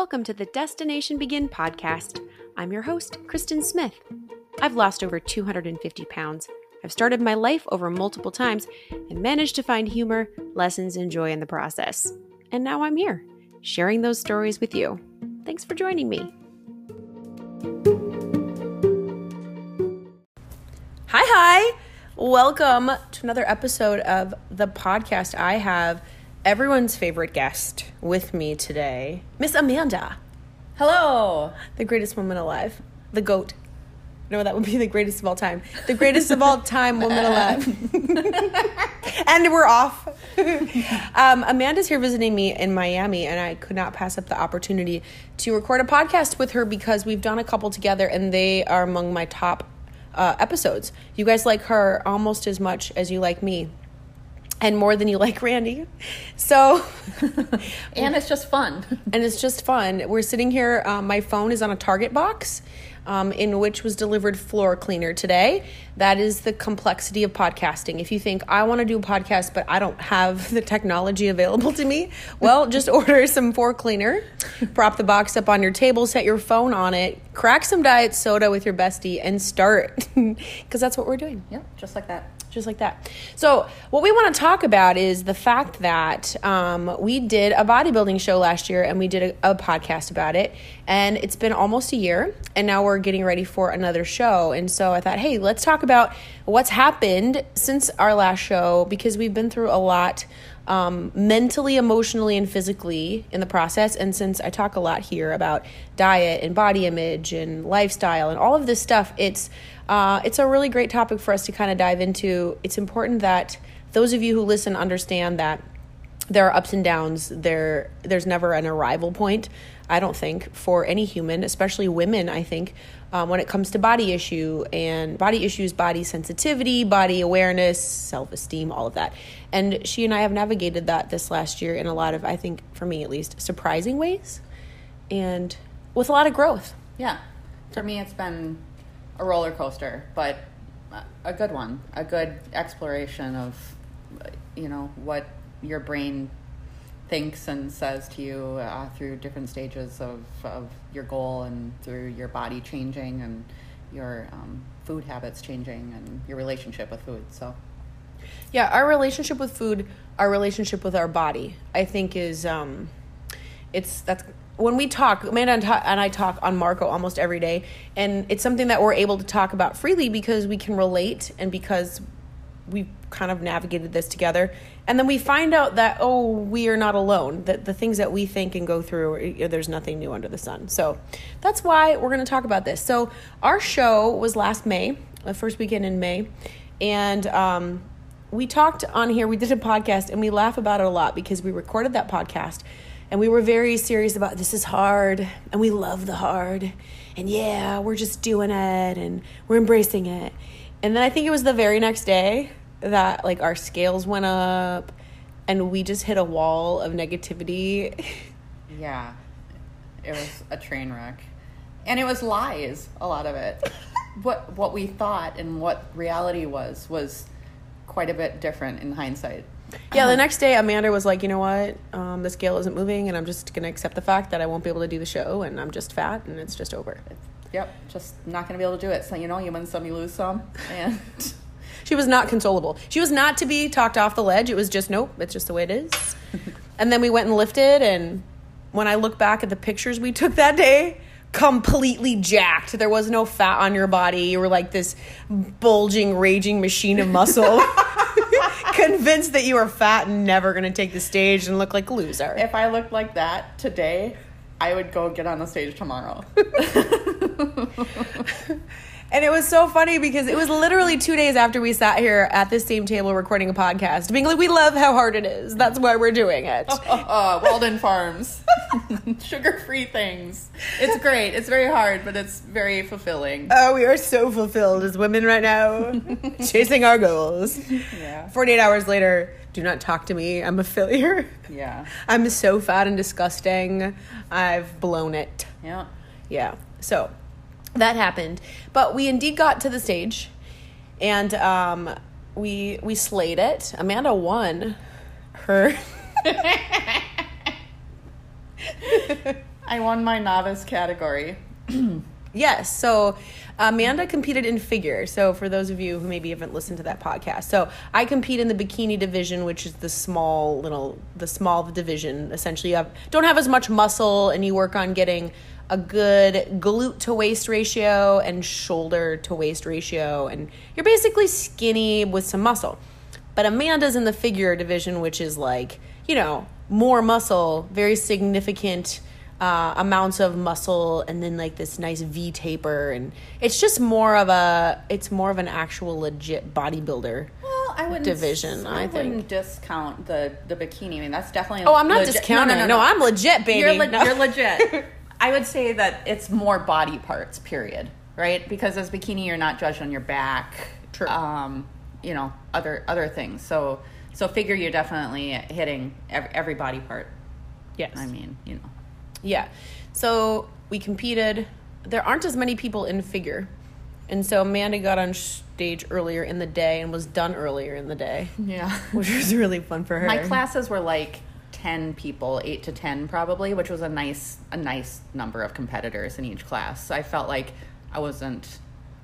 Welcome to the Destination Begin podcast. I'm your host, Kristen Smith. I've lost over 250 pounds. I've started my life over multiple times and managed to find humor, lessons, and joy in the process. And now I'm here, sharing those stories with you. Thanks for joining me. Hi, hi. Welcome to another episode of the podcast. I have everyone's favorite guest with me today, Miss Amanda, Hello. the greatest woman alive, the GOAT. No, that would be the greatest of all time. The greatest of all time woman alive. and we're off. um, Amanda's here visiting me in Miami, and I could not pass up the opportunity to record a podcast with her because we've done a couple together, and they are among my top uh, episodes. You guys like her almost as much as you like me, and more than you like Randy. So. And it's just fun. and it's just fun. We're sitting here. Um, my phone is on a Target box, um, in which was delivered floor cleaner today. That is the complexity of podcasting. If you think I want to do a podcast, but I don't have the technology available to me, well, just order some floor cleaner, prop the box up on your table, set your phone on it, crack some diet soda with your bestie, and start. Because that's what we're doing Yep, just like that. Just like that. So, what we want to talk about is the fact that um, we did a bodybuilding show last year and we did a, a podcast about it. And it's been almost a year, and now we're getting ready for another show. And so, I thought, hey, let's talk about what's happened since our last show because we've been through a lot. Um, mentally, emotionally, and physically in the process. And since I talk a lot here about diet and body image and lifestyle and all of this stuff, it's uh, it's a really great topic for us to kind of dive into. It's important that those of you who listen understand that there are ups and downs. There, there's never an arrival point. I don't think for any human, especially women. I think um, when it comes to body issue and body issues, body sensitivity, body awareness, self esteem, all of that. And she and I have navigated that this last year in a lot of, I think, for me at least, surprising ways, and with a lot of growth. Yeah. For me, it's been a roller coaster, but a- good one. A good exploration of, you know, what your brain thinks and says to you uh, through different stages of, of your goal and through your body changing and your um, food habits changing and your relationship with food. So, Yeah, our relationship with food, our relationship with our body, I think is um it's that's when we talk, Amanda and, I talk on Marco almost every day, and it's something that we're able to talk about freely because we can relate and because we've kind of navigated this together. And then we find out that, oh, we are not alone, that the things that we think and go through, there's nothing new under the sun. So that's why we're going to talk about this. So our show was last May, the first weekend in May, and um, we talked on here, we did a podcast, and we laugh about it a lot because we recorded that podcast and we were very serious about this is hard and we love the hard and yeah we're just doing it and we're embracing it and then i think it was the very next day that like our scales went up and we just hit a wall of negativity yeah, it was a train wreck. And it was lies, a lot of it. what what we thought and what reality was was quite a bit different in hindsight. Yeah the next day amanda was like you know what um, the scale isn't moving and i'm just gonna accept the fact that i won't be able to do the show and i'm just fat and it's just over Yep, just not going to be able to do it. So you know, you win some, you lose some, and She was not consolable. She was not to be talked off the ledge. It was just nope, it's just the way it is. and then we went and lifted and when I look back at the pictures we took that day, completely jacked. There was no fat on your body. You were like this bulging, raging machine of muscle. Convinced that you were fat and never going to take the stage and look like a loser. if I looked like that today, I would go get on the stage tomorrow. And it was so funny because it was literally two days after we sat here at this same table recording a podcast, being like, we love how hard it is. That's why we're doing it. uh, Walden Farms, sugar-free things. It's great. It's very hard, but it's very fulfilling. Oh, we are so fulfilled as women right now, chasing our goals. Yeah, 48 hours later, do not talk to me. I'm a failure. yeah, I'm so fat and disgusting. I've blown it. yeah. Yeah. So that happened. But we indeed got to the stage and um, we we slayed it. Amanda won her I won my novice category. Yes. So Amanda competed in figure. So for those of you who maybe haven't listened to that podcast, so I compete in the bikini division, which is the small little the small division. Essentially, you have, don't have as much muscle, and you work on getting a good glute to waist ratio and shoulder to waist ratio, and you're basically skinny with some muscle. But Amanda's in the figure division, which is like you know more muscle, very significant uh, amounts of muscle and then like this nice V taper and it's just more of a it's more of an actual legit bodybuilder. Well, I wouldn't division, I think. wouldn't discount the the bikini. I mean, that's definitely. Oh, I'm not legit- discounting. No, I'm legit, baby. You're, le- No. you're legit. I would say that it's more body parts. Period. Right? Because as bikini, you're not judged on your back. True. Um, you know, other other things. So so figure you're definitely hitting every, every body part. Yes. I mean, you know. Yeah. So we competed. There aren't as many people in figure. And so Amanda got on stage earlier in the day and was done earlier in the day, Yeah. which was really fun for her. My classes were like 10 people, 8 to 10 probably, which was a nice a nice number of competitors in each class. So I felt like I wasn't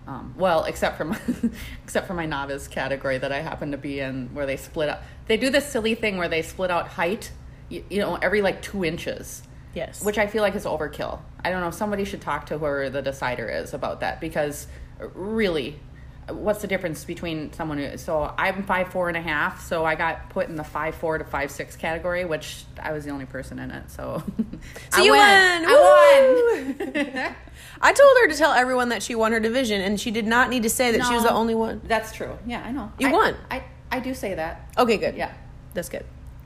um, well, except for my except for my novice category that I happened to be in, where they split up. They do this silly thing where they split out height, you, you know, every like two inches, Yes. which I feel like is overkill. I don't know. Somebody should talk to whoever the decider is about that because really, what's the difference between someone who? So I'm five four and a half, so I got put in the five four to five six category, which I was the only person in it. So, So I you win. won. I won. I told her to tell everyone that she won her division, and she did not need to say that she was the only one. That's true. Yeah, I know. You I- won. I I do say that. Okay, good. Yeah, That's good.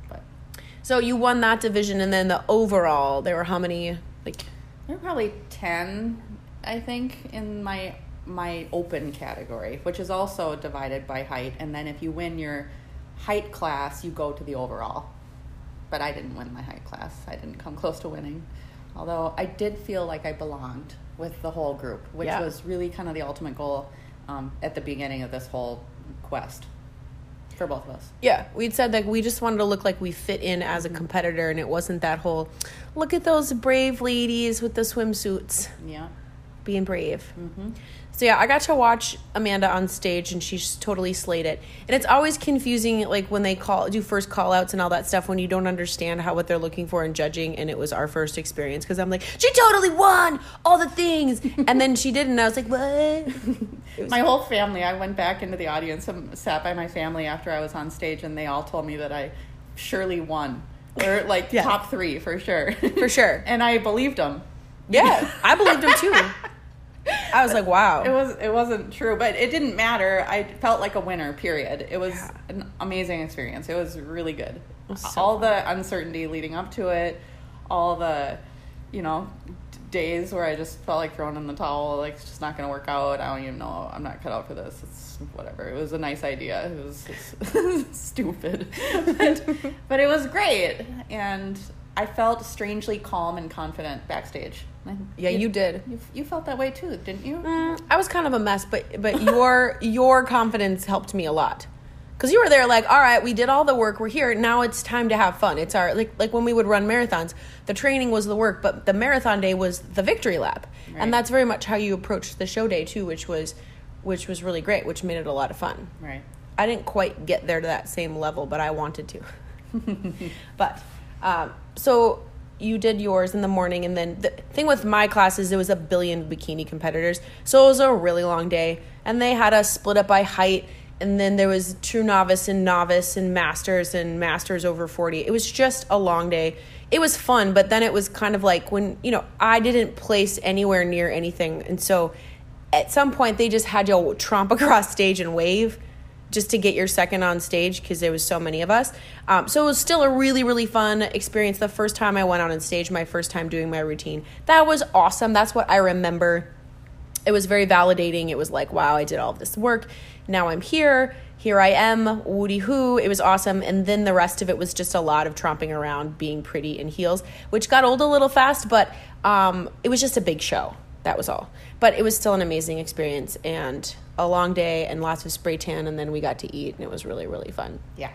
but So you won that division, and then the overall, there were how many? Like, there were probably ten, I think, in my my open category, which is also divided by height. And then if you win your height class, you go to the overall. But I didn't win my height class. I didn't come close to winning. Although I did feel like I belonged with the whole group, which Yeah. was really kind of the ultimate goal um, at the beginning of this whole quest for both of us. yeah, we'd said that we just wanted to look like we fit in as a competitor, and it wasn't that whole, look at those brave ladies with the swimsuits Yeah. being brave. Mm-hmm. So yeah, I got to watch Amanda on stage, and she's totally slayed it. And it's always confusing, like when they call do first call outs and all that stuff, when you don't understand how what they're looking for and judging. And it was our first experience because I'm like, she totally won all the things, and then she didn't. And I was like, what? My whole family, I went back into the audience and sat by my family after I was on stage, and they all told me that I surely won. Or like Yeah. top three for sure. For sure. and I believed them. Yeah, I believed them too. I was like, wow. It was it wasn't true, but it didn't matter. I felt like a winner. Period. It was Yeah. an amazing experience. It was really good. was so all the uncertainty leading up to it, all the, you know, days where I just felt like throwing in the towel. Like it's just not going to work out. I don't even know. I'm not cut out for this. It's whatever. It was a nice idea. It was stupid, but, but it was great, and I felt strangely calm and confident backstage. Yeah, you did. You, you felt that way too, didn't you? Mm, I was kind of a mess, but but your your confidence helped me a lot. Cause you were there, like, all right, we did all the work. We're here now. It's time to have fun. It's our like like when we would run marathons. The training was the work, but the marathon day was the victory lap, Right. and that's very much how you approached the show day too, which was which was really great, which made it a lot of fun. Right. I didn't quite get there to that same level, but I wanted to. but um, so you did yours in the morning, and then the thing with my class is there was a billion bikini competitors, so it was a really long day, and they had us split up by height. And then there was true novice and novice and masters and masters over 40. It was just a long day. It was fun, but then it was kind of like when, you know, I didn't place anywhere near anything. And so at some point they just had to tromp across stage and wave just to get your second on stage because there was so many of us. Um, so it was still a really really fun experience. The first time I went out on stage, my first time doing my routine, that was awesome. That's what I remember. It was very validating. It was like, wow, I did all this work. Now I'm here. Here I am. Woody hoo. It was awesome. And then the rest of it was just a lot of tromping around, being pretty in heels, which got old a little fast, but um, it was just a big show. That was all. But it was still an amazing experience and a long day and lots of spray tan. And then we got to eat, and it was really, really fun. Yeah.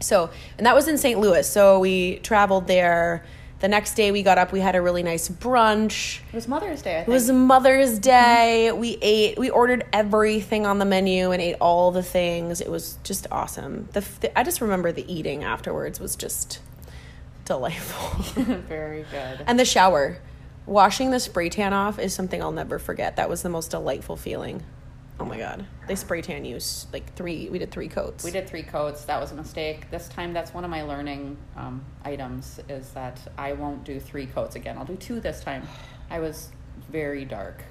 So, and that was in St. Louis. So we traveled there The next day we got up, we had a really nice brunch. It was Mother's Day. I think. It was Mother's Day. We ate, we ordered everything on the menu and ate all the things. It was just awesome. The, the I just remember the eating afterwards was just delightful. very good. and the shower, washing the spray tan off is something I'll never forget. That was the most delightful feeling. Oh my god, they spray tan you like three. We did three coats. We did three coats. That was a mistake. This time, that's one of my learning um, items is that I won't do three coats again. I'll do two this time. I was very dark.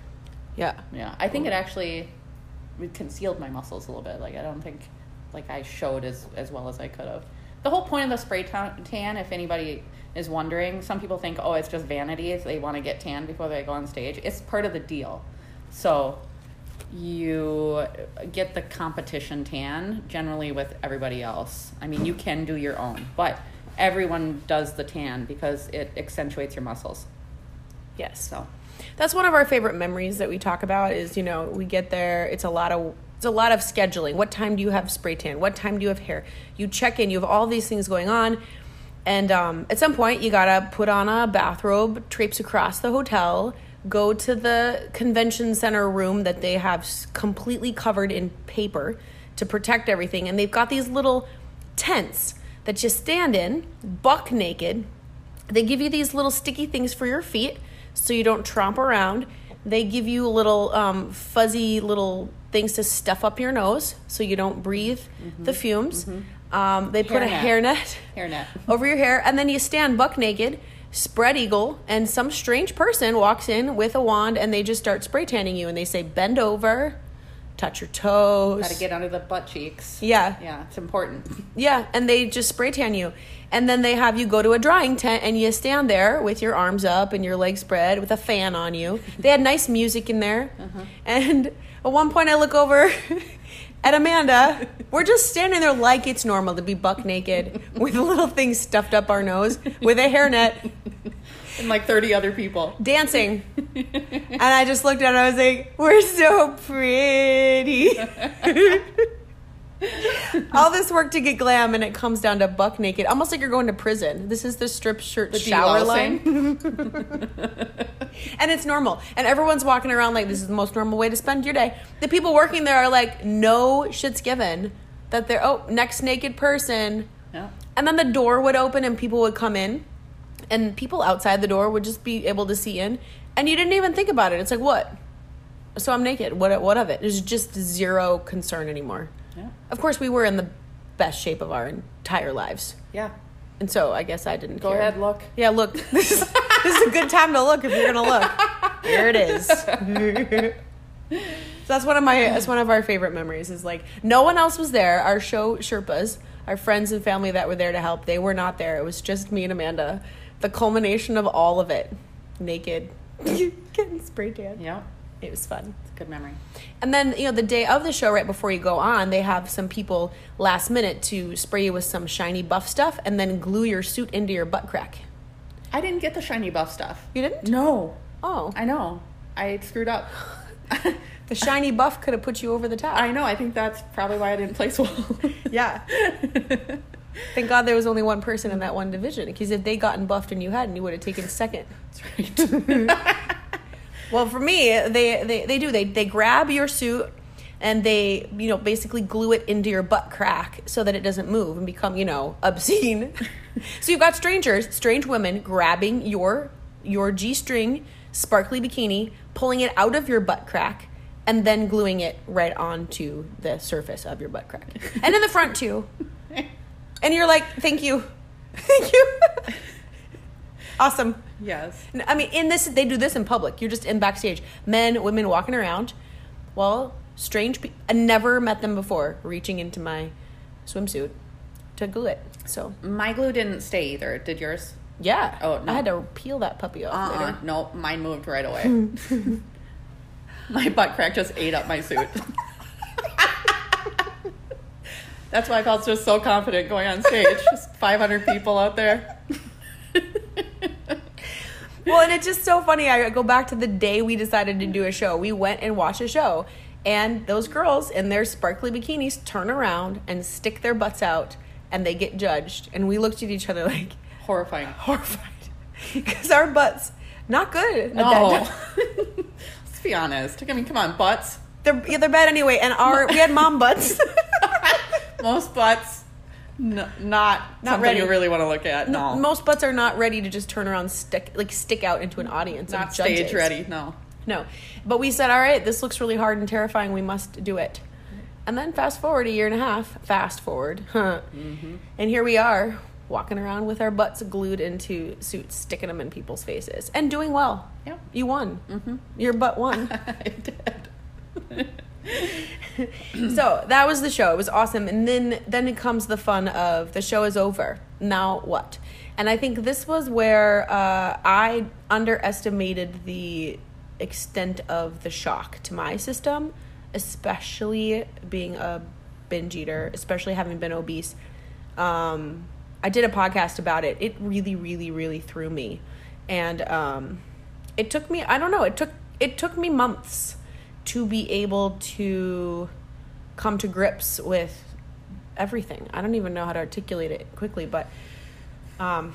Yeah. Yeah, I think it actually it concealed my muscles a little bit. Like I don't think like I showed as as well as I could have. The whole point of the spray tan, tan, if anybody is wondering, some people think, oh, it's just vanity. They want to get tan before they go on stage. It's part of the deal. So you get the competition tan generally with everybody else. I mean, you can do your own, but everyone does the tan because it accentuates your muscles. Yes. So That's one of our favorite memories that we talk about is, you know, we get there, it's a lot of it's a lot of scheduling. What time do you have spray tan? What time do you have hair? You check in, you have all these things going on. And um, at some point, you gotta put on a bathrobe, traipse across the hotel, go to the convention center room that they have completely covered in paper to protect everything. And they've got these little tents that you stand in, buck naked, they give you these little sticky things for your feet so you don't tromp around. They give you little um, fuzzy little things to stuff up your nose so you don't breathe the fumes. Um, they put a Hairnet. hairnet hairnet. over your hair, and then you stand buck naked, spread eagle, and some strange person walks in with a wand and they just start spray tanning you and they say, bend over, touch your toes. Got to get under the butt cheeks. yeah. Yeah, it's important. Yeah, and they just spray tan you. And then they have you go to a drying tent and you stand there with your arms up and your legs spread with a fan on you. They had nice music in there. Uh-huh. And at one point I look over at Amanda. We're just standing there like it's normal to be buck naked with a little thing stuffed up our nose with a hairnet And like 30 other people. dancing. And I just looked at her. And I was like, "We're so pretty." All this work to get glam, and it comes down to buck naked, almost like you're going to prison. This is the strip shirt The shower line, and it's normal. And everyone's walking around like this is the most normal way to spend your day. The people working there are like, no shit's given that they're oh next naked person, Yeah. and then the door would open and people would come in, and people outside the door would just be able to see in, and you didn't even think about it. It's like what? So I'm naked. What? What of it? There's just zero concern anymore. Yeah. Of course, we were in the best shape of our entire lives, Yeah. and so I guess I didn't. Go care. ahead, look. Yeah, look. This is, this is a good time to look if you're gonna look. Here it is. so that's one of my that's one of our favorite memories. Is like no one else was there. Our show Sherpas, our friends and family that were there to help, they were not there. It was just me and Amanda. The culmination of all of it, naked, getting spray tan. Yeah. It was fun. Good memory. And then, you know, the day of the show, right before you go on, they have some people last minute to spray you with some shiny buff stuff and then glue your suit into your butt crack. I didn't get the shiny buff stuff. You didn't? No. Oh. I know. I screwed up. The shiny buff could have put you over the top. I know. I think that's probably why I didn't place well. yeah. Thank God there was only one person in that one division because if they gotten buffed and you hadn't, you would have taken second. That's right. Well, for me, they, they, they do. They, they grab your suit and they, you know, basically glue it into your butt crack so that it doesn't move and become, you know, obscene. so you've got strangers, strange women grabbing your your G-string sparkly bikini, pulling it out of your butt crack and then gluing it right onto the surface of your butt crack. And in the front too. And you're like, "Thank you. Thank you." awesome. Yes. I mean, in this, they do this in public. You're just in backstage. Men, women walking around. Well, strange. Pe- I never met them before. Reaching into my swimsuit to glue it. So My glue didn't stay either. Did yours? yeah. Oh, no. I had to peel that puppy off Uh-uh. later. No, mine moved right away. my butt crack just ate up my suit. That's why I felt just so confident going on stage. Just 500 people out there. Well, and it's just so funny. I go back to the day we decided to do a show. We went and watched a show, and those girls in their sparkly bikinis turn around and stick their butts out, and they get judged. And we looked at each other like Horrifying. horrified. because our butts not good. No. Let's be honest. I mean, come on, butts. they're yeah, they're bad anyway. And our we had mom butts. Most butts, n- not, Not something ready. you really want to look at. No. Most butts are not ready to just turn around, stick like stick out into an audience. not stage judges. ready. No. No, but we said, all right, this looks really hard and terrifying. We must do it. And then fast forward a year and a half. Fast forward, huh? Mm-hmm. And here we are, walking around with our butts glued into suits, sticking them in people's faces, and doing well. Yeah. You won. Mm-hmm. Your butt won. I did. so that was the show. It was awesome. And then then it comes the fun of the show is over. Now what? And I think this was where uh, I underestimated the extent of the shock to my system, especially being a binge eater, especially having been obese. Um, I did a podcast about it. It really, really, really threw me, and um, it took me. I don't know. It took it took me months to be able to come to grips with everything. I don't even know how to articulate it quickly, but um,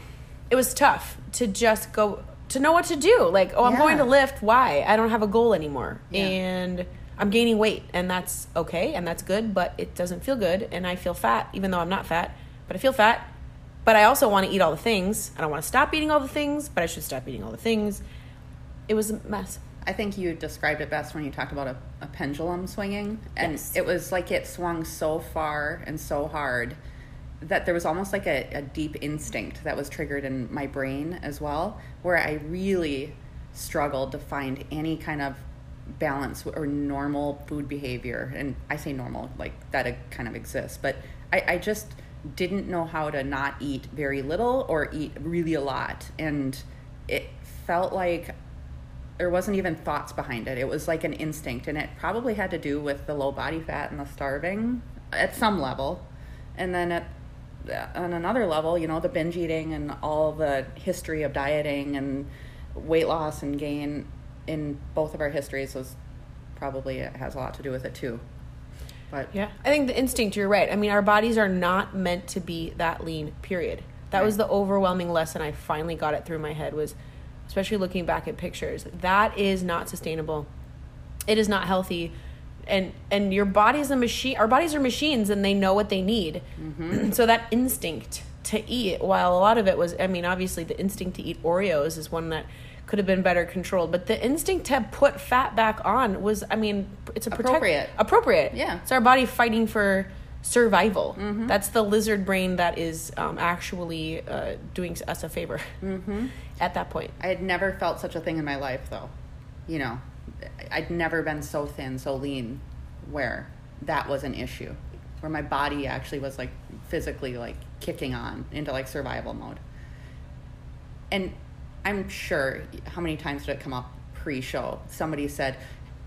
it was tough to just go to know what to do. Like, oh, I'm Yeah. going to lift. Why? I don't have a goal anymore, Yeah. and I'm gaining weight, and that's okay, and that's good, but it doesn't feel good, and I feel fat, even though I'm not fat, but I feel fat. But I also want to eat all the things. I don't want to stop eating all the things, but I should stop eating all the things. It was a mess. I think you described it best when you talked about a, a pendulum swinging. And Yes. it was like it swung so far and so hard that there was almost like a, a deep instinct that was triggered in my brain as well, where I really struggled to find any kind of balance or normal food behavior. And I say normal, like that it kind of exists, but I, I just didn't know how to not eat very little or eat really a lot. And it felt like there wasn't even thoughts behind it. It was like an instinct, and it probably had to do with the low body fat and the starving at some level, and then at on another level, you know, the binge eating and all the history of dieting and weight loss and gain in both of our histories was probably it has a lot to do with it too. But Yeah. I think the instinct, you're right. I mean, our bodies are not meant to be that lean, period. That was the overwhelming lesson I finally got it through my head was especially looking back at pictures. That is not sustainable. It is not healthy. And and your body is a machine. Our bodies are machines and they know what they need. Mm-hmm. so that instinct to eat, while a lot of it was I mean, obviously the instinct to eat Oreos is one that could have been better controlled, but the instinct to put fat back on was I mean, it's a protect- Appropriate. appropriate. Yeah. It's our body fighting for survival. That's the lizard brain that is um, actually uh, doing us a favor at that point. I had never felt such a thing in my life, though. You know, I'd never been so thin, so lean, where that was an issue, where my body actually was like physically like kicking on into like survival mode. And I'm sure how many times did it come up pre-show? Somebody said,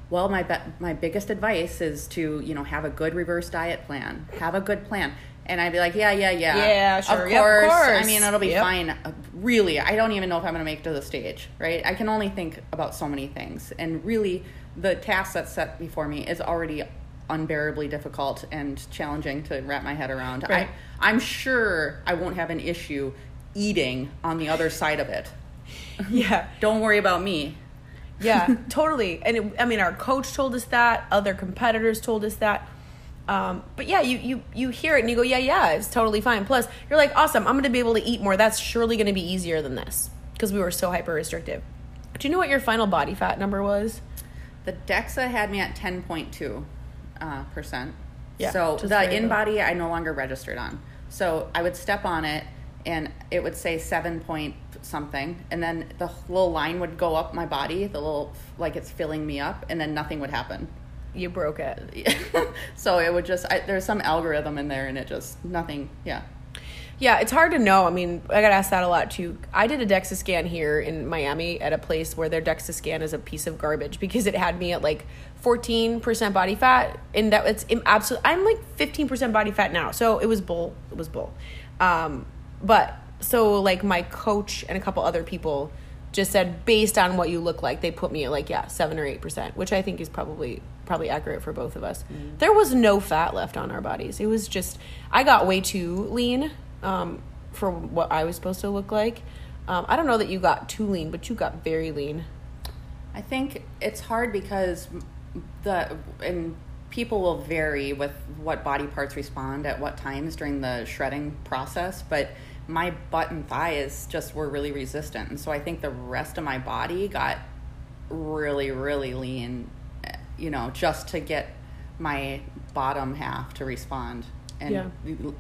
"Well, my be- my biggest advice is to you know have a good reverse diet plan, have a good plan." And I'd be like, "Yeah, yeah, yeah, Yeah, sure. of Yep, of course. I mean, it'll be Yep. fine." Uh, Really, I don't even know if I'm going to make it to the stage. Right? I can only think about so many things, and really, the task that's set before me is already unbearably difficult and challenging to wrap my head around. Right. I, I'm sure I won't have an issue eating on the other side of it. Yeah. Don't worry about me. Yeah, totally. And it, I mean, our coach told us that. Other competitors told us that. Um, but yeah, you, you you hear it and you go, yeah, yeah, it's totally fine. Plus, you're like, awesome, I'm going to be able to eat more. That's surely going to be easier than this because we were so hyper restrictive. Do you know what your final body fat number was? The DEXA had me at 10.2 uh, percent. Yeah, so the InBody I no longer registered on. So I would step on it and it would say seven point something, and then the little line would go up my body, the little like it's filling me up, and then nothing would happen. You broke it. so it would just I, there's some algorithm in there, and it just nothing. Yeah. Yeah, it's hard to know. I mean, I got asked that a lot too. I did a DEXA scan here in Miami at a place where their DEXA scan is a piece of garbage because it had me at like 14% body fat. And that it's absolute. I'm like 15% body fat now. So it was bull. It was bull. Um, but so like my coach and a couple other people just said based on what you look like, they put me at like, yeah, seven or 8%, which I think is probably probably accurate for both of us. There was no fat left on our bodies. It was just, I got way too lean um, for what I was supposed to look like. Um, I don't know that you got too lean, but you got very lean. I think it's hard because the and people will vary with what body parts respond at what times during the shredding process, but my butt and thighs just were really resistant. And so I think the rest of my body got really really lean, eh, you know, just to get my bottom half to respond and Yeah.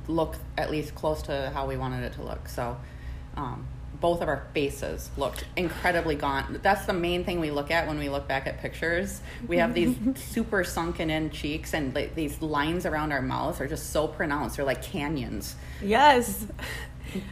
look at least close to how we wanted it to look. So um, both of our faces looked incredibly gaunt. That's the main thing we look at when we look back at pictures. We have these super sunken in cheeks, and like, these lines around our mouths are just so pronounced. They're like canyons. Yes.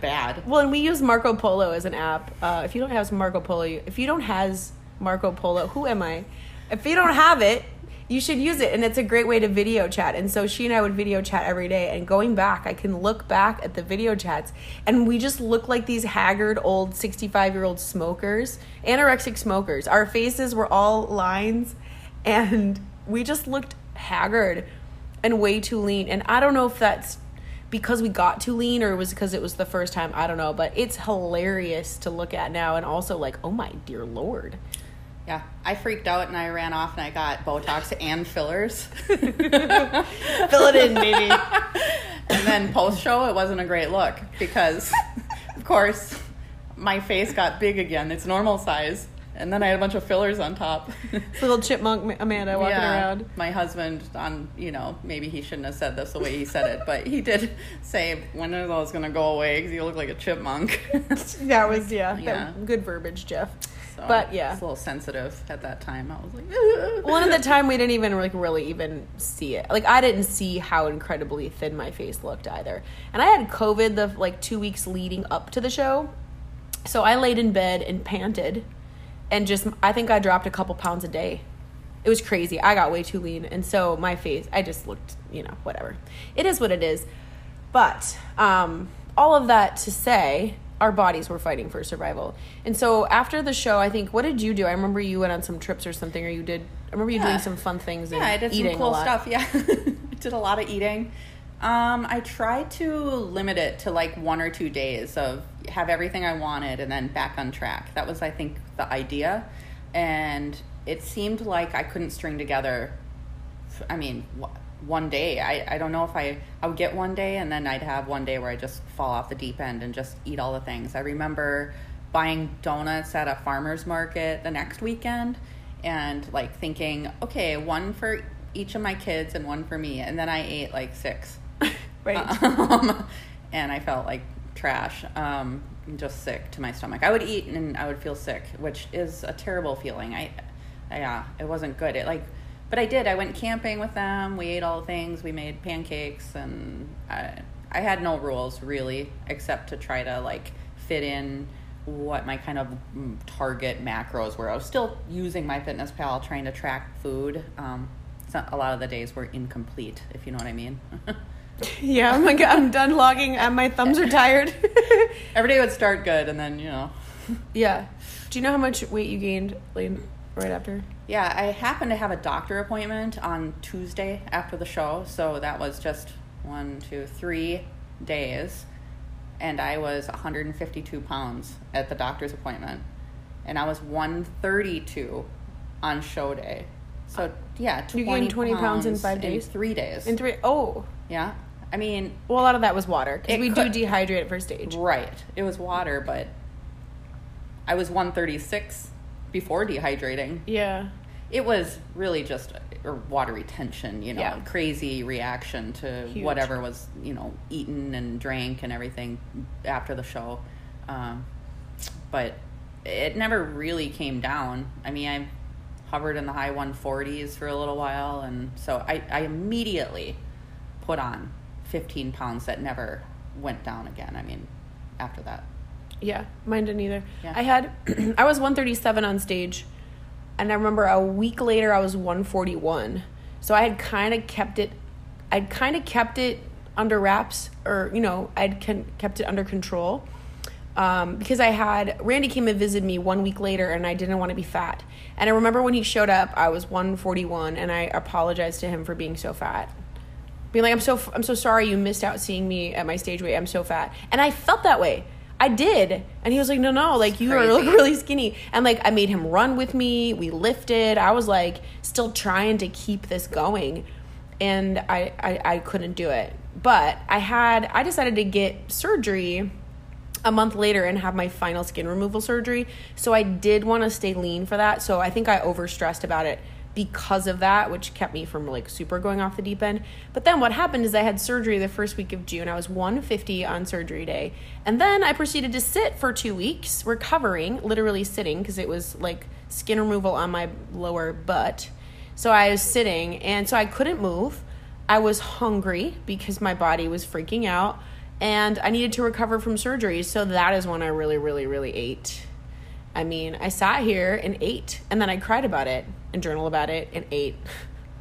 Bad. Well, and we use Marco Polo as an app. Uh, if you don't have Marco Polo, if you don't has Marco Polo, who am I? If you don't have it, you should use it, and it's a great way to video chat. And so she and I would video chat every day. And going back, I can look back at the video chats, and we just look like these haggard old sixty-five-year-old smokers, anorexic smokers. Our faces were all lines, and we just looked haggard and way too lean. And I don't know if that's because we got too lean or it was because it was the first time i don't know but it's hilarious to look at now and also like oh my dear lord Yeah, I freaked out and I ran off and I got Botox and fillers. fill it in baby and then post show, it wasn't a great look because, of course, my face got big again. It's normal size. And then I had a bunch of fillers on top. little chipmunk amanda walking Yeah. around My husband, on you know, maybe he shouldn't have said this the way he said it, but he did say, "When are those going to go away? Because you look like a chipmunk." that was yeah, that- Yeah. good verbiage jeff So, But, yeah. it's a little sensitive at that time. I was like, well and at the time we didn't even like really even see it like i didn't see how incredibly thin my face looked either and i had covid the like two weeks leading up to the show so i laid in bed and panted and just i think i dropped a couple pounds a day. It was crazy. I got way too lean and so my face i just looked you know whatever. It is what it is. But um, all of that to say our bodies were fighting for survival. And so after the show i think what did you do? I remember you went on some trips or something or you did i remember you Yeah. doing some fun things and Yeah, I did some cool stuff. Yeah, did a lot of eating. Um, I tried to limit it to like one or two days of have everything I wanted and then back on track. That was, I think, the idea. And it seemed like I couldn't string together. I mean, one day. I, I don't know if I I would get one day and then I'd have one day where I just fall off the deep end and just eat all the things. I remember buying donuts at a farmer's market the next weekend and like thinking, okay, one for each of my kids and one for me, and then I ate like six. right Um, and I felt like trash, um, just sick to my stomach. I would eat and I would feel sick, which is a terrible feeling. I, yeah, it wasn't good. It like, but I did. I went camping with them. We ate all the things. We made pancakes, and I, I had no rules really, except to try to like fit in what my kind of mm, target macros were. I was still using MyFitnessPal, trying to track food. Um, so a lot of the days were incomplete, if you know what I mean. yeah my god i'm done logging and my thumbs are tired Every day would start good, and then you know, yeah do you know how much weight you gained like, right after yeah. I happened to have a doctor appointment on Tuesday after the show, so that was just one, two, three days, and I was 152 pounds at the doctor's appointment, and I was 132 on show day. So yeah, 20 You gained 20 pounds in five days? three days. in three oh yeah, I mean, well a lot of that was water because we could- do dehydrate at first stage Right. It was water, but I was 136 before dehydrating. yeah It was really just a water retention, you know, Yeah. crazy reaction to Huge. whatever was, you know, eaten and drank and everything after the show. Um, but it never really came down. I mean, I hovered in the high 140s for a little while, and so I, I immediately put on 15 pounds that never went down again. I mean, after that. Yeah, mine didn't either. Yeah. I had, I was 137 on stage, and I remember a week later I was 141. So I had kind of kept it, I'd kind of kept it under wraps, or you know, I'd kept it under control, um, because I had Randy came and visited me one week later, and I didn't want to be fat. And I remember when he showed up, I was 141, and I apologized to him for being so fat being like i'm so i'm so sorry you missed out seeing me at my stage weight i'm so fat and i felt that way i did. And he was like, no, no, like you are crazy. look really skinny. And like I made him run with me. We lifted. I was like still trying to keep this going. And I, I, I couldn't do it. But I had, I decided to get surgery a month later and have my final skin removal surgery. So I did want to stay lean for that. So I think I overstressed about it because of that, which kept me from like super going off the deep end. But then what happened is I had surgery the first week of June. I was 150 on surgery day. And then I proceeded to sit for two weeks, recovering, literally sitting, because it was like skin removal on my lower butt. So I was sitting, and so I couldn't move. I was hungry because my body was freaking out, and I needed to recover from surgery. So that is when I really, really, really ate. I mean, I sat here and ate, and then I cried about it and journal about it and ate.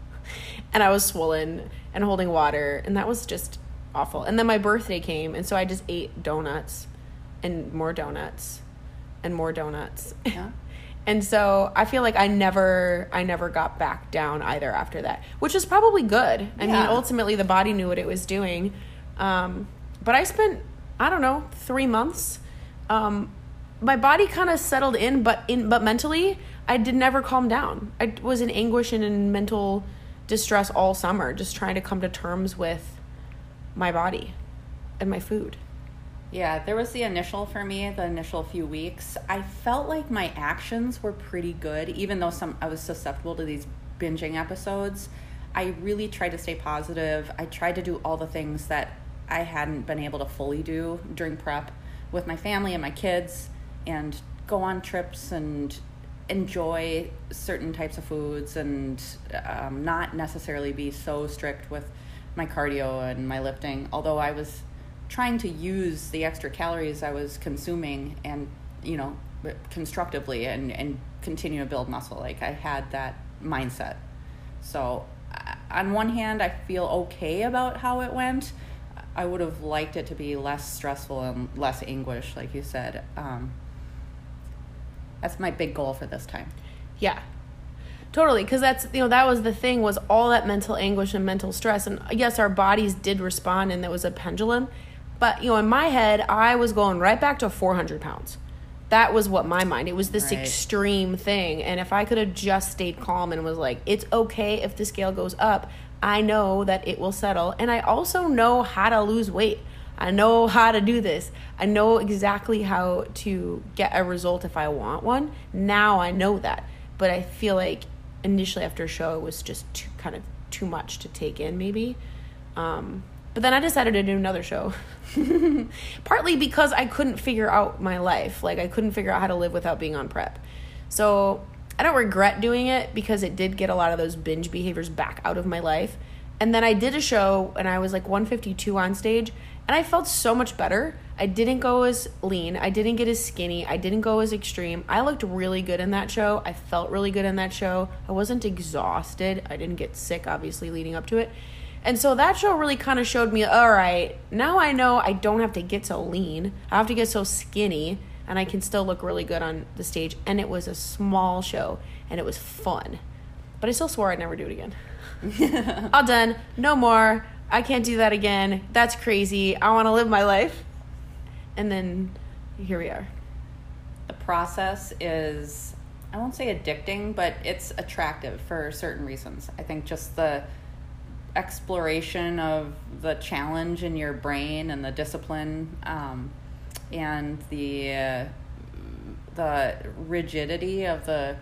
and I was swollen and holding water, and that was just awful. And then my birthday came, and so I just ate donuts and more donuts and more donuts. Yeah. And so I feel like I never I never got back down either after that, which is probably good. I mean, ultimately the body knew what it was doing. Um, but I spent I don't know three months. Um, my body kind of settled in, but in but mentally I did never calm down. I was in anguish and in mental distress all summer, just trying to come to terms with my body and my food. Yeah, there was the initial for me, the initial few weeks. I felt like my actions were pretty good, even though some I was susceptible to these binging episodes. I really tried to stay positive. I tried to do all the things that I hadn't been able to fully do during prep with my family and my kids, and go on trips and enjoy certain types of foods and um, not necessarily be so strict with my cardio and my lifting. Although I was trying to use the extra calories I was consuming and you know constructively and and continue to build muscle. Like I had that mindset. So on one hand, I feel okay about how it went. I would have liked it to be less stressful and less anguish, like you said. Um, that's my big goal for this time. Yeah. Totally, because that's you know that was the thing was all that mental anguish and mental stress, and yes, our bodies did respond, and there was a pendulum, but you know in my head I was going right back to 400 pounds. That was what my mind. It was this Right. extreme thing, and if I could have just stayed calm and was like, it's okay if the scale goes up, I know that it will settle, and I also know how to lose weight. I know how to do this. I know exactly how to get a result if I want one. Now I know that. But I feel like initially after a show, it was just too, kind of too much to take in, maybe. Um, but then I decided to do another show. Partly because I couldn't figure out my life. Like, I couldn't figure out how to live without being on prep. So I don't regret doing it because it did get a lot of those binge behaviors back out of my life. And then I did a show and I was like 152 on stage and I felt so much better. I didn't go as lean. I didn't get as skinny. I didn't go as extreme. I looked really good in that show. I felt really good in that show. I wasn't exhausted. I didn't get sick, obviously, leading up to it. And so that show really kind of showed me all right, now I know I don't have to get so lean. I have to get so skinny and I can still look really good on the stage. And it was a small show and it was fun. But I still swore I'd never do it again. All done. No more. I can't do that again. That's crazy. I want to live my life. And then here we are. the process is i won't say addicting but it's attractive for certain reasons i think just the exploration of the challenge in your brain and the discipline um, and the uh, the rigidity of the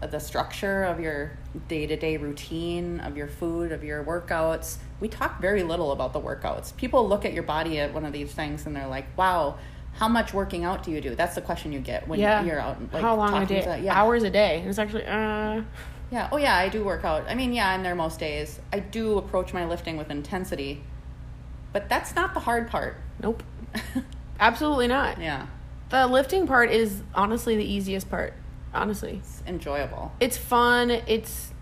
of the structure of your day-to-day routine of your food of your workouts we talk very little about the workouts people look at your body at one of these things and they're like wow how much working out do you do that's the question you get when Yeah. you're out like, How long a day? yeah. Hours a day. It's actually, uh, yeah oh yeah i do work out i mean yeah i'm there most days i do approach my lifting with intensity but that's not the hard part nope. Absolutely not. yeah The lifting part is honestly the easiest part. Honestly. it's enjoyable It's fun. It's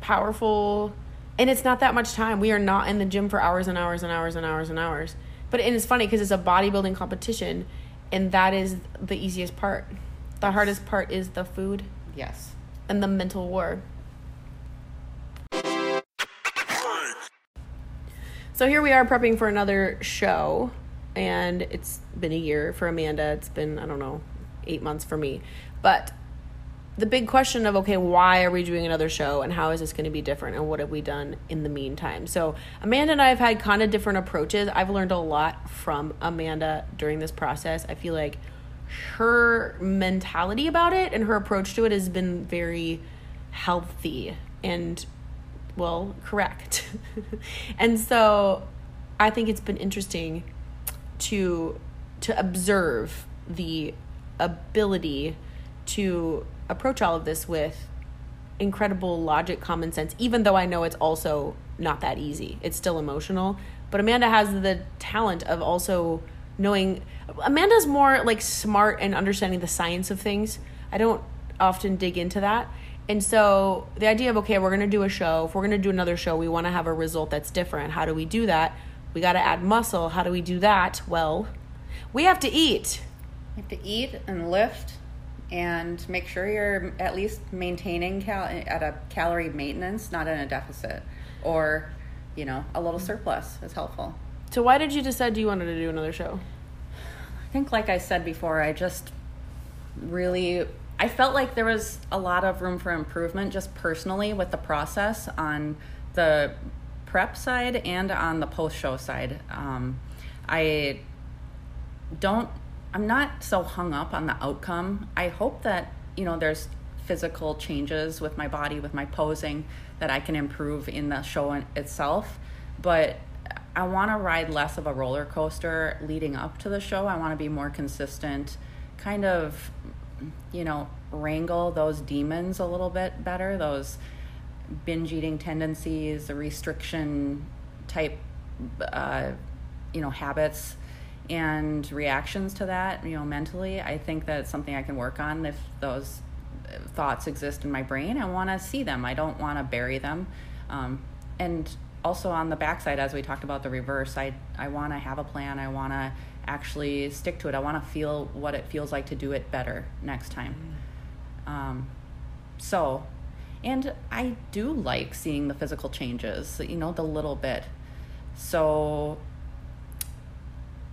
powerful. And it's not that much time. We are not in the gym for hours and hours and hours and hours and hours. But and it's funny because it's a bodybuilding competition, and that is the easiest part. The hardest part is the food yes and the mental war. So here we are prepping for another show. and it's been a year for Amanda. It's been, I don't know, eight months for me. But the big question of, okay, why are we doing another show and how is this going to be different and what have we done in the meantime? So, Amanda and I have had kind of different approaches. I've learned a lot from Amanda during this process. I feel like her mentality about it and her approach to it has been very healthy and well correct and so i think it's been interesting to to observe the ability to approach all of this with incredible logic common sense even though i know it's also not that easy. It's still emotional. But amanda has the talent of also knowing amanda's more like smart and understanding the science of things. I don't often dig into that. And so the idea of okay we're going to do a show. If we're going to do another show we want to have a result that's different. How do we do that? We got to add muscle. How do we do that? Well we have to eat. You have to eat and lift and make sure you're at least maintaining cal- at a calorie maintenance, not in a deficit. Or, you know, a little surplus is helpful. so why did you decide you wanted to do another show I think, like I said before, I just really I felt like there was a lot of room for improvement just personally with the process on the prep side and on the post show side. Um, I don't I'm not so hung up on the outcome. I hope that, you know, there's physical changes with my body, with my posing that I can improve in the show itself, but I want to ride less of a roller coaster leading up to the show. I want to be more consistent, kind of, you know, wrangle those demons a little bit better, those binge eating tendencies, the restriction type, uh, you know, habits and reactions to that, you know, mentally. I think that it's something I can work on if those thoughts exist in my brain. I want to see them. I don't want to bury them. Um, and also on the backside, as we talked about the reverse, I I want to have a plan. I want to actually stick to it. I want to feel what it feels like to do it better next time. Um, so, and I do like seeing the physical changes. You know, the little bit. So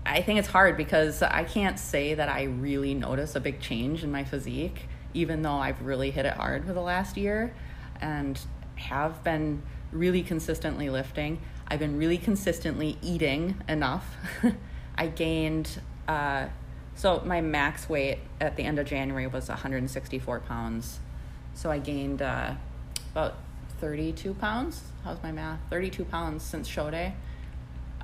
I think it's hard because I can't say that I really notice a big change in my physique, even though I've really hit it hard for the last year and have been really consistently lifting. I've been really consistently eating enough. I gained, uh, so my max weight at the end of January was 164 pounds. So I gained uh, about 32 pounds. How's my math? 32 pounds since show day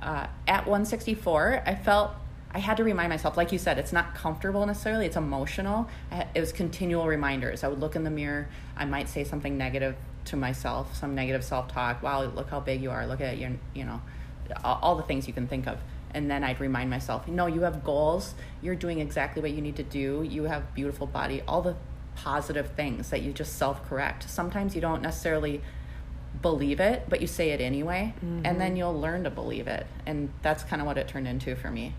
uh, at 164, I felt I had to remind myself, like you said, it's not comfortable necessarily, it's emotional. It was continual reminders. I would look in the mirror, I might say something negative to myself, some negative self talk. Wow, look how big you are, look at your, you know, all, the things you can think of. And then I'd remind myself, no, you have goals, you're doing exactly what you need to do, you have beautiful body, all the positive things that you just self correct. Sometimes you don't necessarily believe it, but you say it anyway, and then mm-hmm. you'll learn to believe it. And that's kind of what it turned into for me.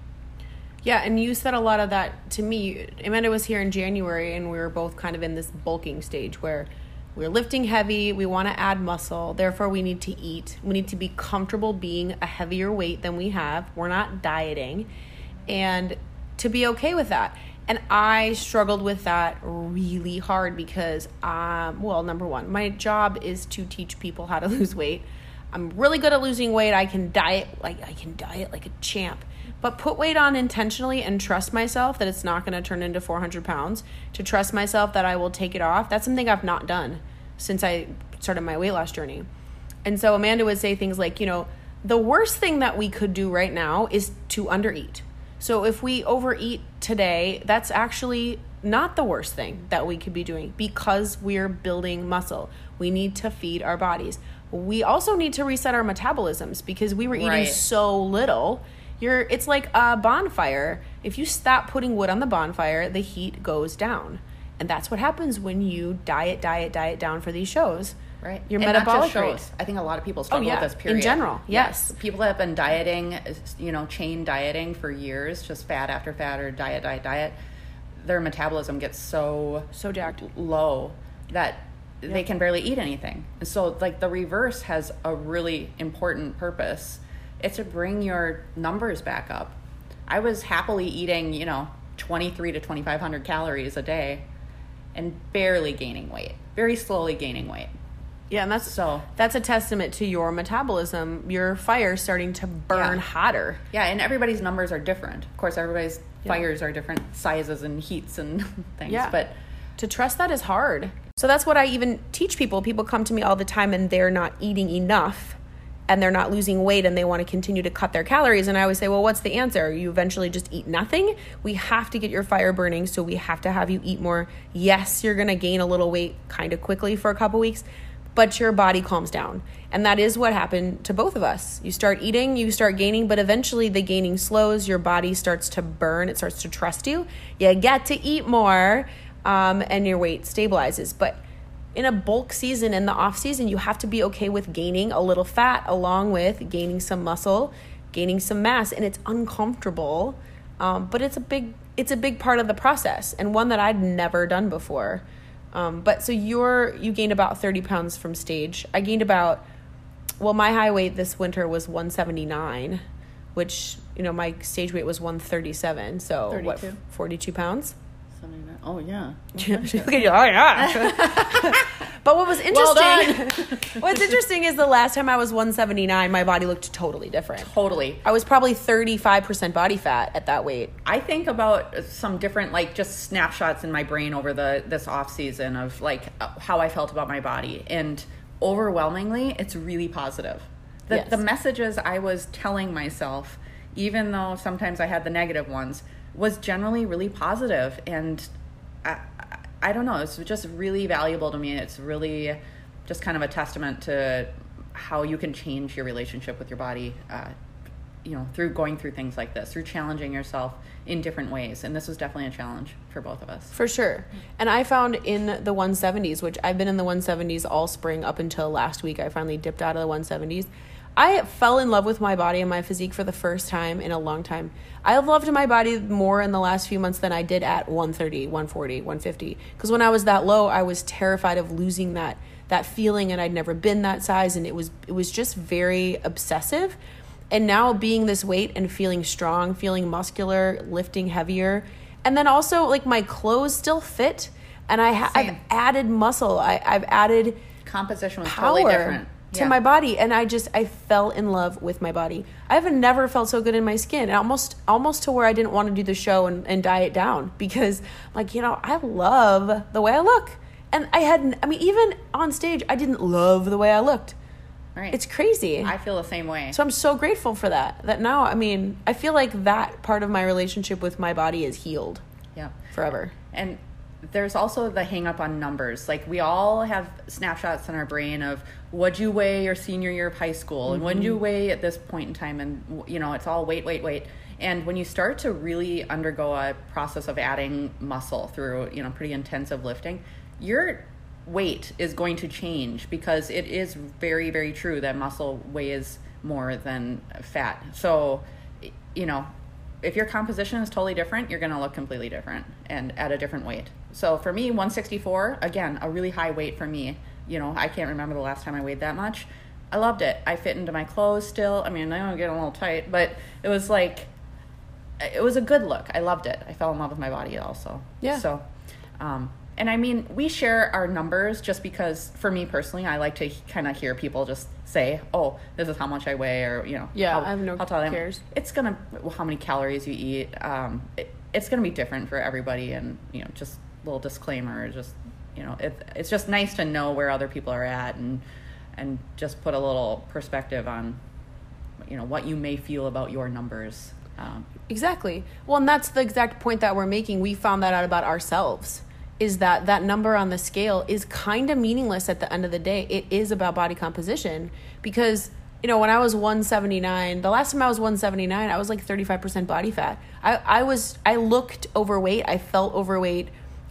Yeah, and you said a lot of that to me. Amanda was here in January, and we were both kind of in this bulking stage where we're lifting heavy, we want to add muscle, therefore, we need to eat. We need to be comfortable being a heavier weight than we have. We're not dieting, and to be okay with that. And I struggled with that really hard because, um, well, number one, my job is to teach people how to lose weight. I'm really good at losing weight. I can diet like I can diet like a champ. But put weight on intentionally and trust myself that it's not going to turn into 400 pounds. To trust myself that I will take it off. That's something I've not done since I started my weight loss journey. And so Amanda would say things like, you know, the worst thing that we could do right now is to undereat. So if we overeat today, that's actually not the worst thing that we could be doing because we're building muscle. We need to feed our bodies. We also need to reset our metabolisms because we were eating Right. so little. You're it's like a bonfire. If you stop putting wood on the bonfire, the heat goes down. And that's what happens when you diet, diet, diet down for these shows. Right. Your And metabolic rate. I think a lot of people oh, struggle yeah. with this period. In general, yes. People that have been dieting, you know, chain dieting for years, just fat after fat or diet, diet, diet, their metabolism gets so So jacked. low that they can barely eat anything. So like the reverse has a really important purpose. It's to bring your numbers back up. I was happily eating, you know, 23 to 2500 calories a day and barely gaining weight, very slowly gaining weight. Yeah, and that's So- that's a testament to your metabolism. Your fire starting to burn Yeah. hotter. Yeah, and everybody's numbers are different. Of course, everybody's fires are different sizes and heats and things. Yeah. But to trust that is hard. So that's what I even teach people. People come to me all the time and they're not eating enough and they're not losing weight and they want to continue to cut their calories. And I always say, well, what's the answer? You eventually just eat nothing. We have to get your fire burning, so we have to have you eat more. Yes, you're going to gain a little weight kind of quickly for a couple weeks, but your body calms down. And that is what happened to both of us. You start eating, you start gaining, but eventually the gaining slows. Your body starts to burn, it starts to trust you. You get to eat more, um, and your weight stabilizes. But in a bulk season, in the off season, you have to be okay with gaining a little fat along with gaining some muscle, gaining some mass, and it's uncomfortable. Um, but it's a big it's a big part of the process and one that I'd never done before. Um, but so you're you gained about thirty pounds from stage. I gained about well, my high weight this winter was one seventy nine, which you know my stage weight was one thirty seven. So what forty two pounds? oh yeah, Look at you. Oh yeah. but what was Well interesting? what's interesting is the last time I was 179, my body looked totally different. totally. I was probably 35% body fat at that weight. I think about some different like just snapshots in my brain over the this off season of like uh, how I felt about my body and overwhelmingly it's really positive. The Yes. the messages I was telling myself even though sometimes I had the negative ones was generally really positive and I, I, don't know it's just really valuable to me it's really just kind of a testament to how you can change your relationship with your body uh, you know through going through things like this through challenging yourself in different ways and this was definitely a challenge for both of us For sure. And I found in the 170s, which I've been in the 170s all spring up until last week, I finally dipped out of the 170s. I fell in love with my body and my physique for the first time in a long time. I have loved my body more in the last few months than I did at 130, 140, 150. Because when I was that low, I was terrified of losing that that feeling, and I'd never been that size, and it was it was just very obsessive. And now being this weight and feeling strong, feeling muscular, lifting heavier, and then also like my clothes still fit, and I ha- I've added muscle. I, I've added composition was power totally different to Yeah. my body and i just i fell in love with my body. I have never felt so good in my skin almost almost to where i didn't want to do the show and, and diet down because like you know i love the way i look. And i had i mean even on stage i didn't love the way i looked. Right. It's crazy. I feel the same way. So i'm so grateful for that that now i mean i feel like that part of my relationship with my body is healed yeah. forever. And there's also the hang up on numbers. Like we all have snapshots in our brain of what'd you weigh your senior year of high school and what'd you mm-hmm. weigh at this point in time and you know, it's all weight, weight, weight. And when you start to really undergo a process of adding muscle through, you know, pretty intensive lifting, your weight is going to change because it is very, very true that muscle weighs more than fat. So, you know, if your composition is totally different, you're going to look completely different and at a different weight. So for me, 164, again, a really high weight for me. You know, I can't remember the last time I weighed that much. I loved it. I fit into my clothes still. I mean, I know I'm getting a little tight, but it was like, it was a good look. I loved it. I fell in love with my body also. Yeah. So, um, and I mean, we share our numbers just because, for me personally, I like to kind of hear people just say, "Oh, this is how much I weigh," or you know, Yeah, how, I have no how tall I am. It's gonna how many calories you eat. Um, it, it's gonna be different for everybody, and you know, just a little disclaimer, just you know, it, it's just nice to know where other people are at, and and just put a little perspective on, you know, what you may feel about your numbers. Um, Exactly. Well, and that's the exact point that we're making. We found that out about ourselves is that that number on the scale is kind of meaningless at the end of the day. It is about body composition because you know, when I was 179, the last time I was 179, I was like 35% body fat. I, I was, I looked overweight. I felt overweight.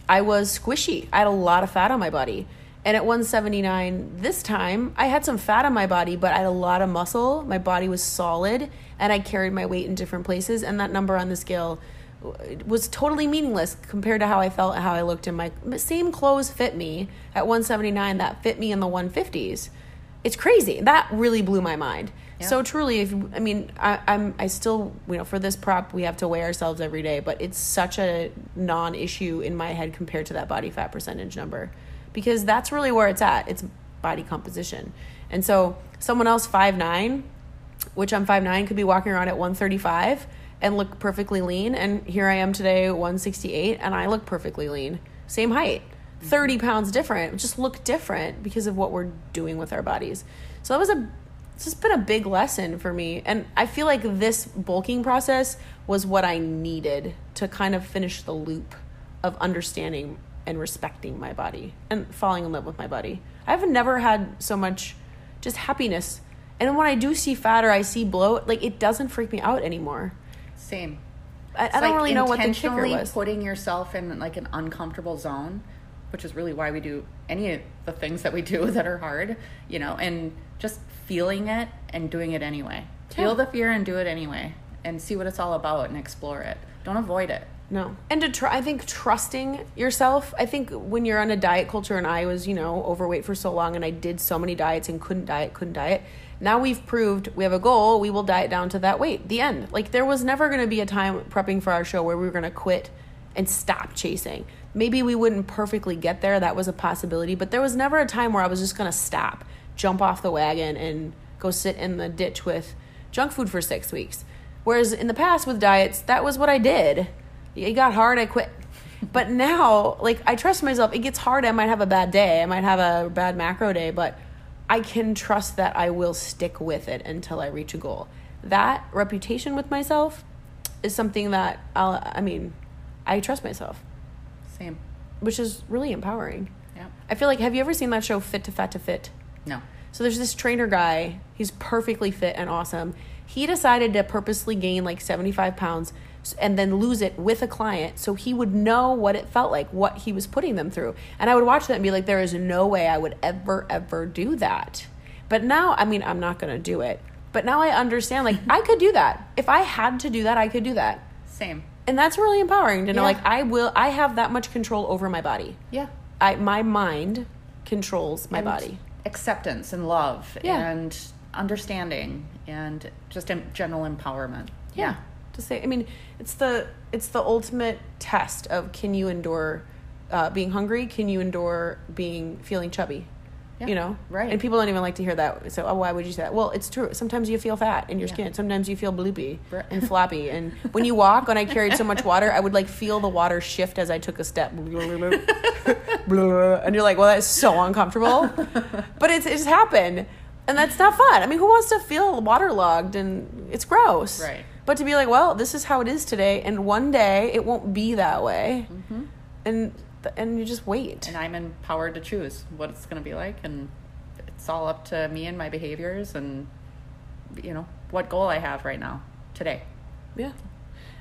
I was squishy. I had a lot of fat on my body. And at 179 this time, I had some fat on my body, but I had a lot of muscle. My body was solid, and I carried my weight in different places. And that number on the scale was totally meaningless compared to how I felt and how I looked in my same clothes fit me at 179 that fit me in the 150s. It's crazy. That really blew my mind. Yeah. So truly, if I mean, I, I'm I still you know for this prop we have to weigh ourselves every day, but it's such a non-issue in my head compared to that body fat percentage number, because that's really where it's at. It's body composition, and so someone else five nine, which I'm five nine, could be walking around at one thirty five and look perfectly lean, and here I am today one sixty eight, and I look perfectly lean, same height. 30 pounds different. Just look different because of what we're doing with our bodies. So that was a it's just been a big lesson for me and i feel like this bulking process was what i needed to kind of finish the loop of understanding and respecting my body and falling in love with my body. I've never had so much just happiness and when i do see fat or i see bloat like it doesn't freak me out anymore Same. i, I don't like really know what the kicker intentionally was putting yourself in like an uncomfortable zone, which is really why we do any of the things that we do that are hard, you know, and just feeling it and doing it anyway. Feel the fear and do it anyway, and see what it's all about and explore it. Don't avoid it. No. And to try, I think trusting yourself. I think when you're on a diet culture, and I was, you know, overweight for so long, and I did so many diets and couldn't diet, couldn't diet. Now we've proved we have a goal. We will diet down to that weight. The end. Like there was never going to be a time prepping for our show where we were going to quit and stop chasing. Maybe we wouldn't perfectly get there. That was a possibility, but there was never a time where I was just going to stop, jump off the wagon, and go sit in the ditch with junk food for six weeks. Whereas in the past with diets, that was what I did. It got hard, I quit. But now, like, I trust myself. It gets hard. I might have a bad day. I might have a bad macro day, but I can trust that I will stick with it until I reach a goal. That reputation with myself is something that I'll, I mean, I trust myself, Same. which is really empowering. Yeah. I feel like, have you ever seen that show, Fit to Fat to Fit? No. So there's this trainer guy. He's perfectly fit and awesome. He decided to purposely gain like 75 pounds and then lose it with a client so he would know what it felt like, what he was putting them through. And I would watch that and be like, there is no way I would ever, ever do that. But now, I mean, I'm not going to do it. But now I understand, like, I could do that. If I had to do that, I could do that. Same. And that's really empowering to know, Yeah. like, I will, I have that much control over my body. Yeah. I, my mind controls my And body. Acceptance and love Yeah. and understanding and just general empowerment. yeah to say i mean it's the it's the ultimate test of can you endure uh, being hungry? Can you endure being feeling chubby? Yeah, you know? Right. and people don't even like to hear that. So oh, why would you say that? Well it's true. Sometimes you feel fat in your Yeah. skin. Sometimes you feel bloopy Right. and floppy. And when you walk when i carried so much water i would like feel the water shift as i took a step. And you're like well that's so uncomfortable. But it's it's happened. And that's not fun. I mean who wants to feel waterlogged and it's gross? Right. But to be like well this is how it is today and one day it won't be that way. Mm-hmm. And and you just wait. And I'm empowered to choose what it's going to be like, and it's all up to me and my behaviors, and you know what goal I have right now today. yeah.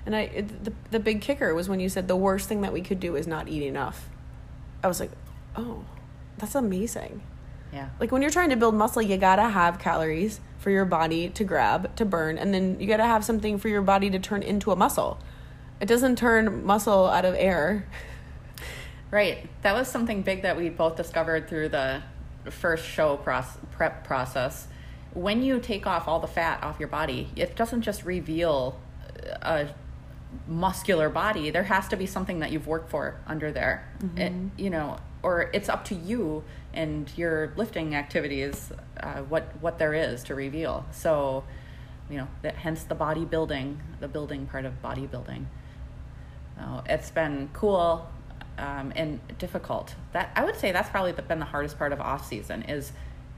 And i it, the, the big kicker was when you said the worst thing that we could do is not eat enough. I was like oh that's amazing Yeah, like when you're trying to build muscle you gotta have calories for your body to grab to burn and then you gotta have something for your body to turn into a muscle it doesn't turn muscle out of air right. That was something big that we both discovered through the first show proce- prep process. When you take off all the fat off your body, it doesn't just reveal uh, a muscular body. There has to be something that you've worked for under there. Mm-hmm. It, you know, or it's up to you and your lifting activities uh, what what there is to reveal. So, you know, that hence the bodybuilding, the building part of bodybuilding. Oh, it's been cool um, and difficult. That I would say that's probably the, been the hardest part of off season is,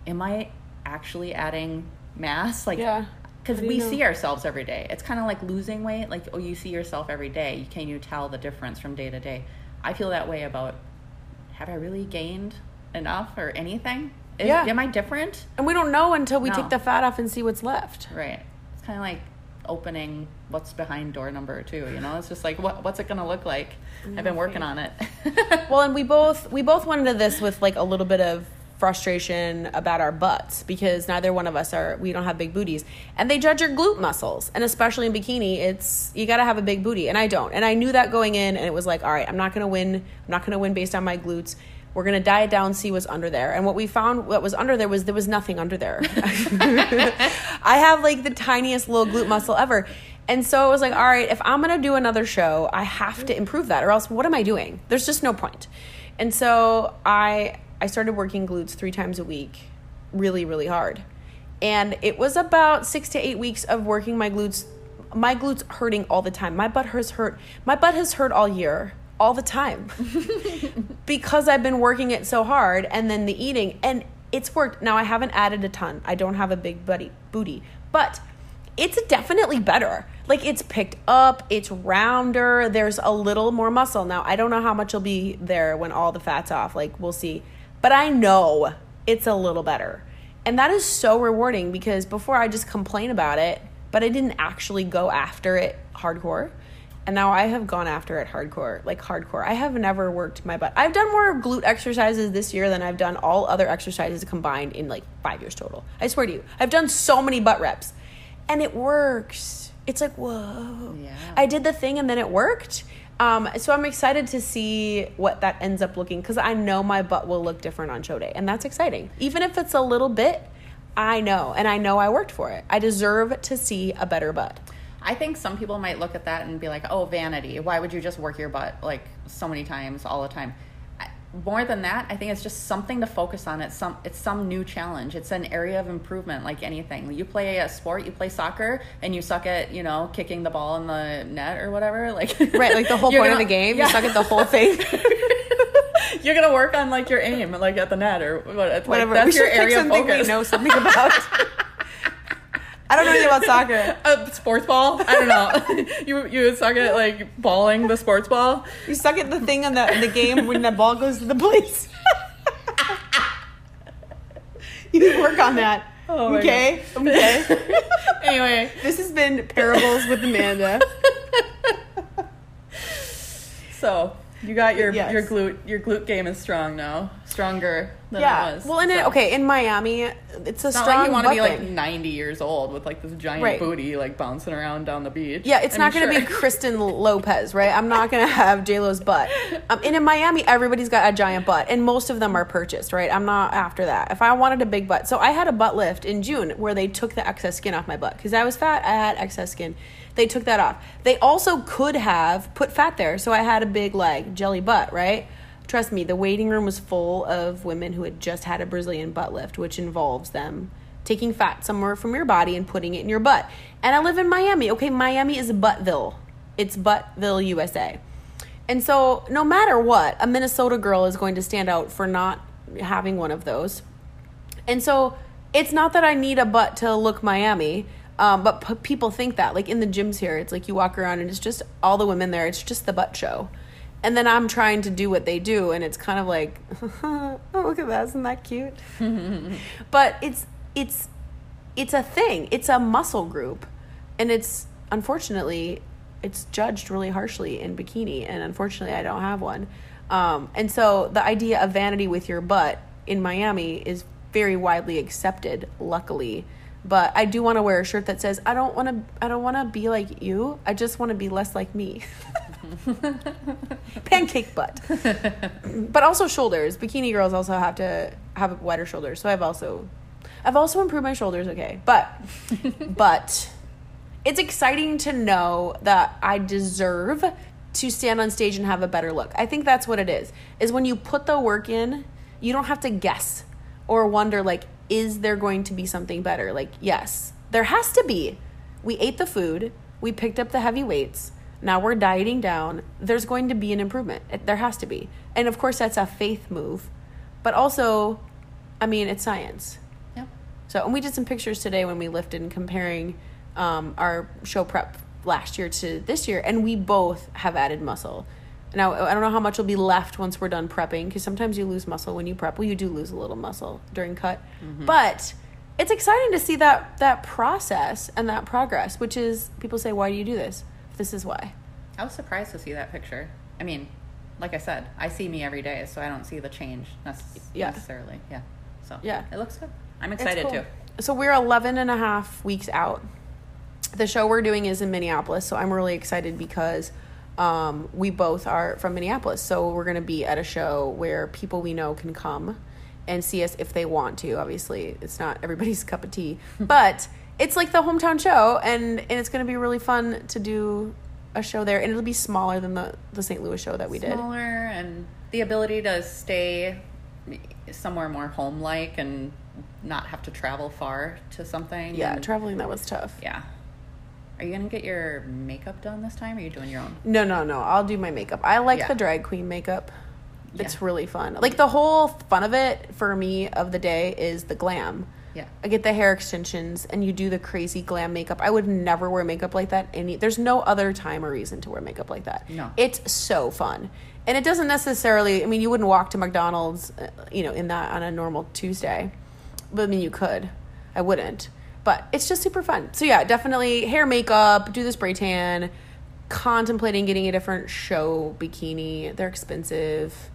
am I actually adding mass? Like, Yeah. because How do you we know? see ourselves every day. It's kind of like losing weight. Like, oh, you see yourself every day. Can you tell the difference from day to day? I feel that way about. Have I really gained enough or anything? Is, Yeah. Am I different? and we don't know until we No. take the fat off and see what's left Right. It's kind of like opening what's behind door number two. You know, it's just like what what's it gonna look like? I've been working on it. well and we both we both went into this with like a little bit of frustration about our butts because neither one of us are we don't have big booties and they judge your glute muscles and especially in bikini it's you got to have a big booty and I don't and I knew that going in and it was like all right I'm not going to win I'm not going to win based on my glutes We're gonna diet down, see what's under there. And what we found, what was under there was there was nothing under there. I have like the tiniest little glute muscle ever. And so it was like, all right, if I'm gonna do another show, I have to improve that, or else what am I doing? There's just no point. And so I I started working glutes three times a week, really, really hard. And it was about six to eight weeks of working my glutes, my glutes hurting all the time. My butt has hurt. My butt has hurt all year, all the time, because I've been working it so hard, and then the eating, and it's worked. Now I haven't added a ton. I don't have a big booty, booty, but it's definitely better. Like it's picked up, it's rounder, there's a little more muscle. Now, I don't know how much will be there when all the fat's off. Like we'll see. But I know it's a little better. And that is so rewarding because before I just complain about it, but I didn't actually go after it hardcore. And now I have gone after it hardcore, like hardcore. I have never worked my butt. I've done more glute exercises this year than I've done all other exercises combined in like five years total. I swear to you. I've done so many butt reps and it works. It's like, whoa. Yeah. I did the thing and then it worked. Um, so I'm excited to see what that ends up looking because I know my butt will look different on show day, and that's exciting. Even if it's a little bit, I know, and I know I worked for it. I deserve to see a better butt. I think some people might look at that and be like, "Oh, vanity. Why would you just work your butt like so many times all the time?" More than that, I think it's just something to focus on. It's some it's some new challenge. It's an area of improvement, like anything. You play a sport, you play soccer, and you suck at you know kicking the ball in the net or whatever. Like Right, like the whole point of gonna- the game, yeah. you suck at the whole thing. You're gonna work on like your aim, like at the net or what. Like, Whatever. That's we your area of something focus. we know something about. I don't know anything about soccer. A uh, sports ball? I don't know. you you would suck at like balling the sports ball. You suck at the thing on the, the game when the ball goes to the place. you work on that. Oh okay? Okay. Anyway, This has been Parables with Amanda. so you got your Yes. your glute your glute game is strong now, stronger than yeah. it was. Well, and it, okay, in Miami, it's a It's not strong like you want to be like 90 years old with like this giant Right. booty like bouncing around down the beach. Yeah, it's I not going to be. Kristen Lopez, right? I'm not going to have J Lo's butt. Um, and in Miami, everybody's got a giant butt, and most of them are purchased, right? I'm not after that. If I wanted a big butt, so I had a butt lift in June where they took the excess skin off my butt because I was fat. I had excess skin. They took that off. They also could have put fat there, so I had a big like jelly butt, right? Trust me, the waiting room was full of women who had just had a Brazilian butt lift, which involves them taking fat somewhere from your body and putting it in your butt. And I live in Miami. Okay, Miami is Buttville. It's Buttville, USA. And so, no matter what, a Minnesota girl is going to stand out for not having one of those. And so, it's not that I need a butt to look Miami, um, but p- people think that. Like in the gyms here, it's like you walk around and it's just all the women there. It's just the butt show. And then I'm trying to do what they do, and it's kind of like, oh, look at that, isn't that cute? but it's it's it's a thing. It's a muscle group, and it's unfortunately it's judged really harshly in bikini, and unfortunately I don't have one. Um, and so the idea of vanity with your butt in Miami is very widely accepted, luckily. But I do want to wear a shirt that says I don't want to I don't want to be like you. I just want to be less like me. Pancake butt. but also shoulders. Bikini girls also have to have wider shoulders. So I've also I've also improved my shoulders, okay. But but it's exciting to know that I deserve to stand on stage and have a better look. I think that's what it is. Is when you put the work in, you don't have to guess or wonder like is there going to be something better? Like yes, there has to be. We ate the food, we picked up the heavy weights. Now we're dieting down. There's going to be an improvement. It- There has to be. And of course that's a faith move. But also I mean, it's science. Yep. So, and we did some pictures today when we lifted and comparing um, our show prep last year to this year, and we both have added muscle. Now, I don't know how much will be left once we're done prepping, because sometimes you lose muscle when you prep. Well, you do lose a little muscle during cut, mm-hmm. but it's exciting to see that that process and that progress. Which is, people say, "Why do you do this?" This is why. I was surprised to see that picture. I mean, like I said, I see me every day, so I don't see the change necess- Yeah. necessarily. Yeah. So Yeah. it looks good. I'm excited cool. too. So we're 11 and a half weeks out. The show we're doing is in Minneapolis, so I'm really excited because um, we both are from Minneapolis, so we're gonna be at a show where people we know can come and see us if they want to. Obviously, it's not everybody's cup of tea, but it's like the hometown show, and and it's gonna be really fun to do a show there, and it'll be smaller than the the St. Louis show that we did. Smaller and the ability to stay somewhere more home like and not have to travel far to something. Yeah, and- traveling that was tough. yeah. Are you gonna get your makeup done this time? Or are you doing your own? No, no, no. I'll do my makeup. I like Yeah. the drag queen makeup. It's really fun. Like the whole fun of it for me of the day is the glam. Yeah. I get the hair extensions and you do the crazy glam makeup. I would never wear makeup like that any there's no other time or reason to wear makeup like that. No. It's so fun. And it doesn't necessarily I mean you wouldn't walk to McDonald's uh, you know in that on a normal Tuesday. But I mean you could. I wouldn't. But it's just super fun. So yeah, definitely hair makeup, do the spray tan, contemplating getting a different show bikini. They're expensive,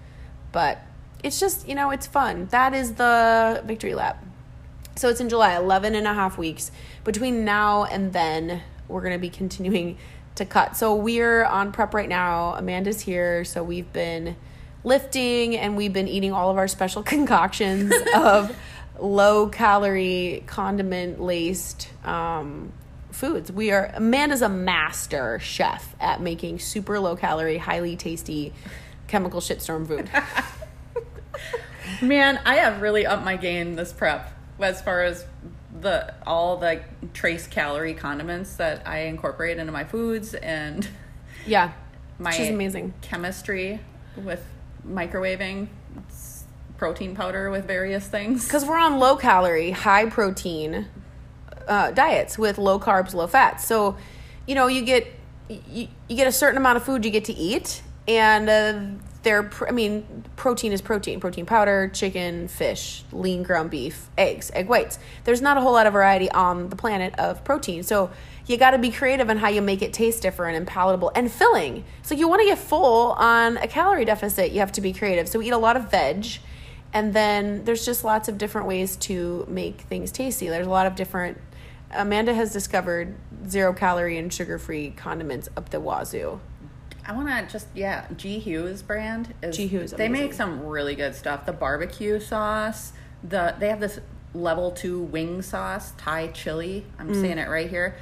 but it's just, you know, it's fun. That is the victory lap. So it's in July, 11 and a half weeks. Between now and then, we're going to be continuing to cut. So we're on prep right now. Amanda's here. So we've been lifting and we've been eating all of our special concoctions of low calorie, condiment laced um, foods. We are, Amanda's a master chef at making super low calorie, highly tasty chemical shitstorm food. Man, I have really upped my game this prep as far as the all the trace calorie condiments that I incorporate into my foods and yeah. my She's amazing. chemistry with microwaving protein powder with various things. because we're on low calorie, high protein uh, diets with low carbs, low fats. So, you know, you get you, you get a certain amount of food you get to eat, and uh, they're I mean, protein is protein. Protein powder, chicken, fish, lean ground beef, eggs, egg whites. There's not a whole lot of variety on the planet of protein. So you got to be creative in how you make it taste different and palatable and filling. So you want to get full on a calorie deficit, you have to be creative. So we eat a lot of veg. And then there's just lots of different ways to make things tasty. There's a lot of different. Amanda has discovered zero calorie and sugar free condiments up the wazoo. I want to just yeah, G Hughes brand is G. Hughes, They amazing. make some really good stuff. The barbecue sauce, the they have this level 2 wing sauce, Thai chili. I'm Mm. saying it right here.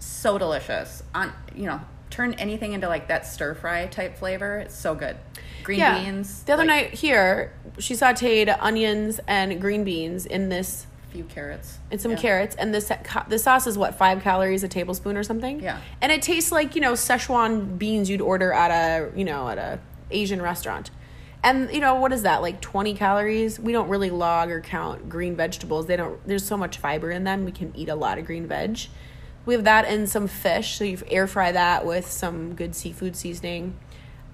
So delicious. On, you know, turn anything into like that stir fry type flavor. It's so good. Green beans. The other like, night here, she sauteed onions and green beans in this few carrots and some Yeah. carrots. And this the sauce is what five calories a tablespoon or something. Yeah. and it tastes like you know Szechuan beans you'd order at a you know at a Asian restaurant. And you know what is that like twenty calories? We don't really log or count green vegetables. They don't. There's so much fiber in them. We can eat a lot of green veg. We have that and some fish. So you air fry that with some good seafood seasoning,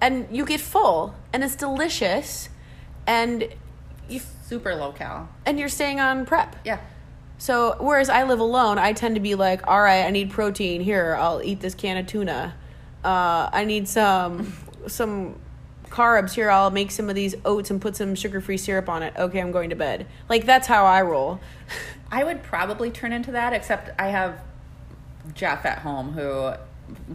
and you get full, and it's delicious, and you Super low cal. and you're staying on prep. Yeah. So whereas I live alone, I tend to be like, all right, I need protein. Here, I'll eat this can of tuna. Uh, I need some some carbs. Here, I'll make some of these oats and put some sugar free syrup on it. Okay, I'm going to bed. Like that's how I roll. I would probably turn into that, except I have Jeff at home who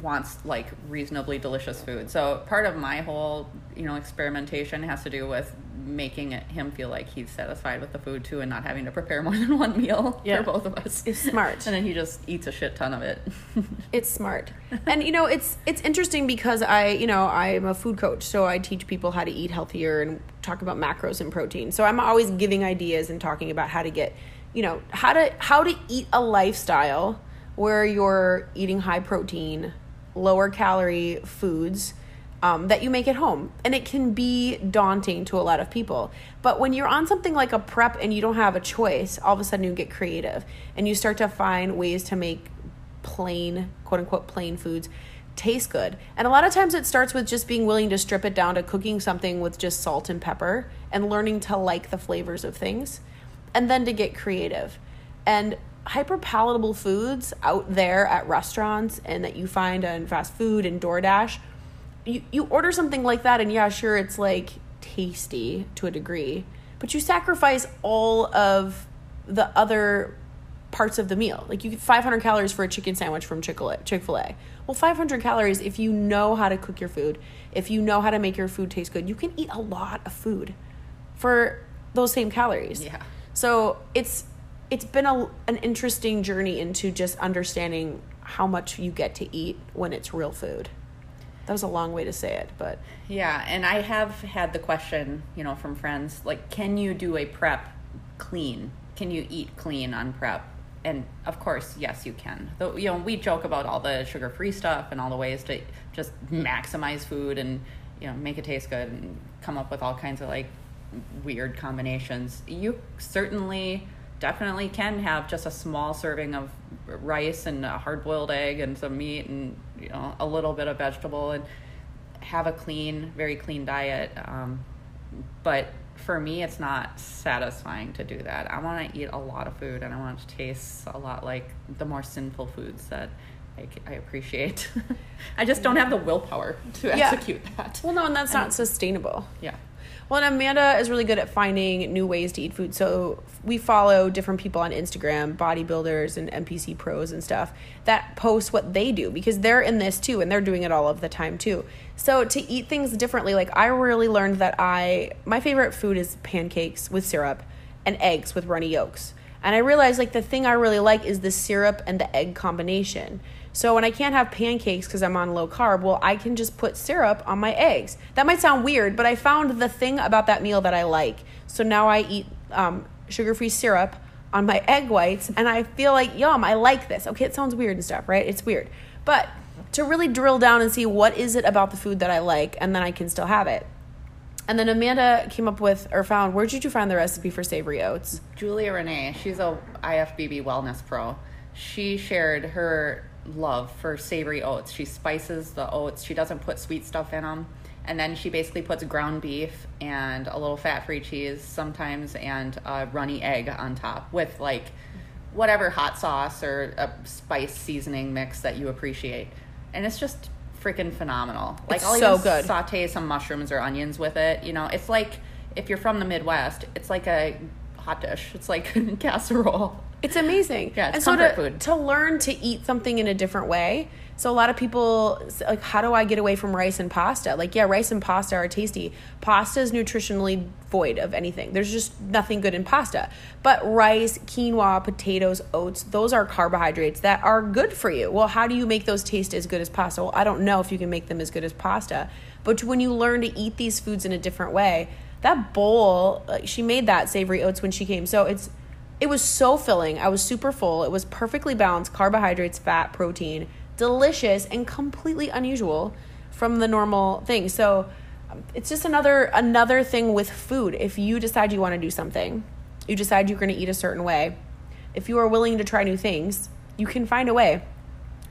wants like reasonably delicious food. So part of my whole, you know, experimentation has to do with making it, him feel like he's satisfied with the food too and not having to prepare more than one meal Yeah. for both of us. It's smart. and then he just eats a shit ton of it. It's smart. and you know, it's it's interesting because I, you know, I'm a food coach, so I teach people how to eat healthier and talk about macros and protein. So I'm always giving ideas and talking about how to get, you know, how to how to eat a lifestyle where you're eating high protein, lower calorie foods. Um, that you make at home. And it can be daunting to a lot of people. But when you're on something like a prep and you don't have a choice, all of a sudden you get creative and you start to find ways to make plain, quote unquote, plain foods taste good. And a lot of times it starts with just being willing to strip it down to cooking something with just salt and pepper and learning to like the flavors of things and then to get creative. And hyper palatable foods out there at restaurants and that you find in fast food and DoorDash, you, you order something like that and yeah, sure it's like tasty to a degree, but you sacrifice all of the other parts of the meal. Like you get 500 calories for a chicken sandwich from Chick-fil-A. Chick-fil-A. Well, 500 calories if you know how to cook your food, if you know how to make your food taste good, you can eat a lot of food for those same calories. Yeah. So it's it's been a, an interesting journey into just understanding how much you get to eat when it's real food. That was a long way to say it, but Yeah, and I have had the question, you know, from friends like, can you do a prep clean? Can you eat clean on prep? And of course, yes, you can. Though, you know, we joke about all the sugar-free stuff and all the ways to just maximize food and you know make it taste good and come up with all kinds of like weird combinations. You certainly, definitely can have just a small serving of rice and a hard-boiled egg and some meat and you know a little bit of vegetable and have a clean, very clean diet. Um, but for me, it's not satisfying to do that. I want to eat a lot of food and I want it to taste a lot like the more sinful foods that I, I appreciate. I just don't have the willpower to Yeah. execute that. well, no, and that's not sustainable. Yeah. Well, and Amanda is really good at finding new ways to eat food. So we follow different people on Instagram, bodybuilders and NPC pros and stuff that post what they do because they're in this too and they're doing it all of the time too. So to eat things differently, like I really learned that I my favorite food is pancakes with syrup and eggs with runny yolks. And I realized like the thing I really like is the syrup and the egg combination. So when I can't have pancakes because I'm on low carb, well, I can just put syrup on my eggs. That might sound weird, but I found the thing about that meal that I like. So now I eat um, sugar-free syrup on my egg whites, and I feel like yum. I like this. Okay, it sounds weird and stuff, right? It's weird, but to really drill down and see what is it about the food that I like, and then I can still have it. And then Amanda came up with or found. Where did you find the recipe for savory oats? Julia Renee, she's a IFBB wellness pro. She shared her love for savory oats. She spices the oats. She doesn't put sweet stuff in them. And then she basically puts ground beef and a little fat-free cheese sometimes and a runny egg on top with like whatever hot sauce or a spice seasoning mix that you appreciate. And it's just freaking phenomenal. Like It's I'll so even good. saute some mushrooms or onions with it. You know, it's like if you're from the Midwest, it's like a hot dish. It's like a casserole. It's amazing. Yeah, it's and so comfort to, food. to learn to eat something in a different way. So a lot of people like, how do I get away from rice and pasta? Like, yeah, rice and pasta are tasty. Pasta is nutritionally void of anything. There's just nothing good in pasta. But rice, quinoa, potatoes, oats, those are carbohydrates that are good for you. Well, how do you make those taste as good as pasta? Well, I don't know if you can make them as good as pasta. But when you learn to eat these foods in a different way, that bowl, like, she made that savory oats when she came. So it's it was so filling. I was super full. It was perfectly balanced carbohydrates, fat, protein, delicious, and completely unusual from the normal thing. So um, it's just another another thing with food. If you decide you want to do something, you decide you're going to eat a certain way. If you are willing to try new things, you can find a way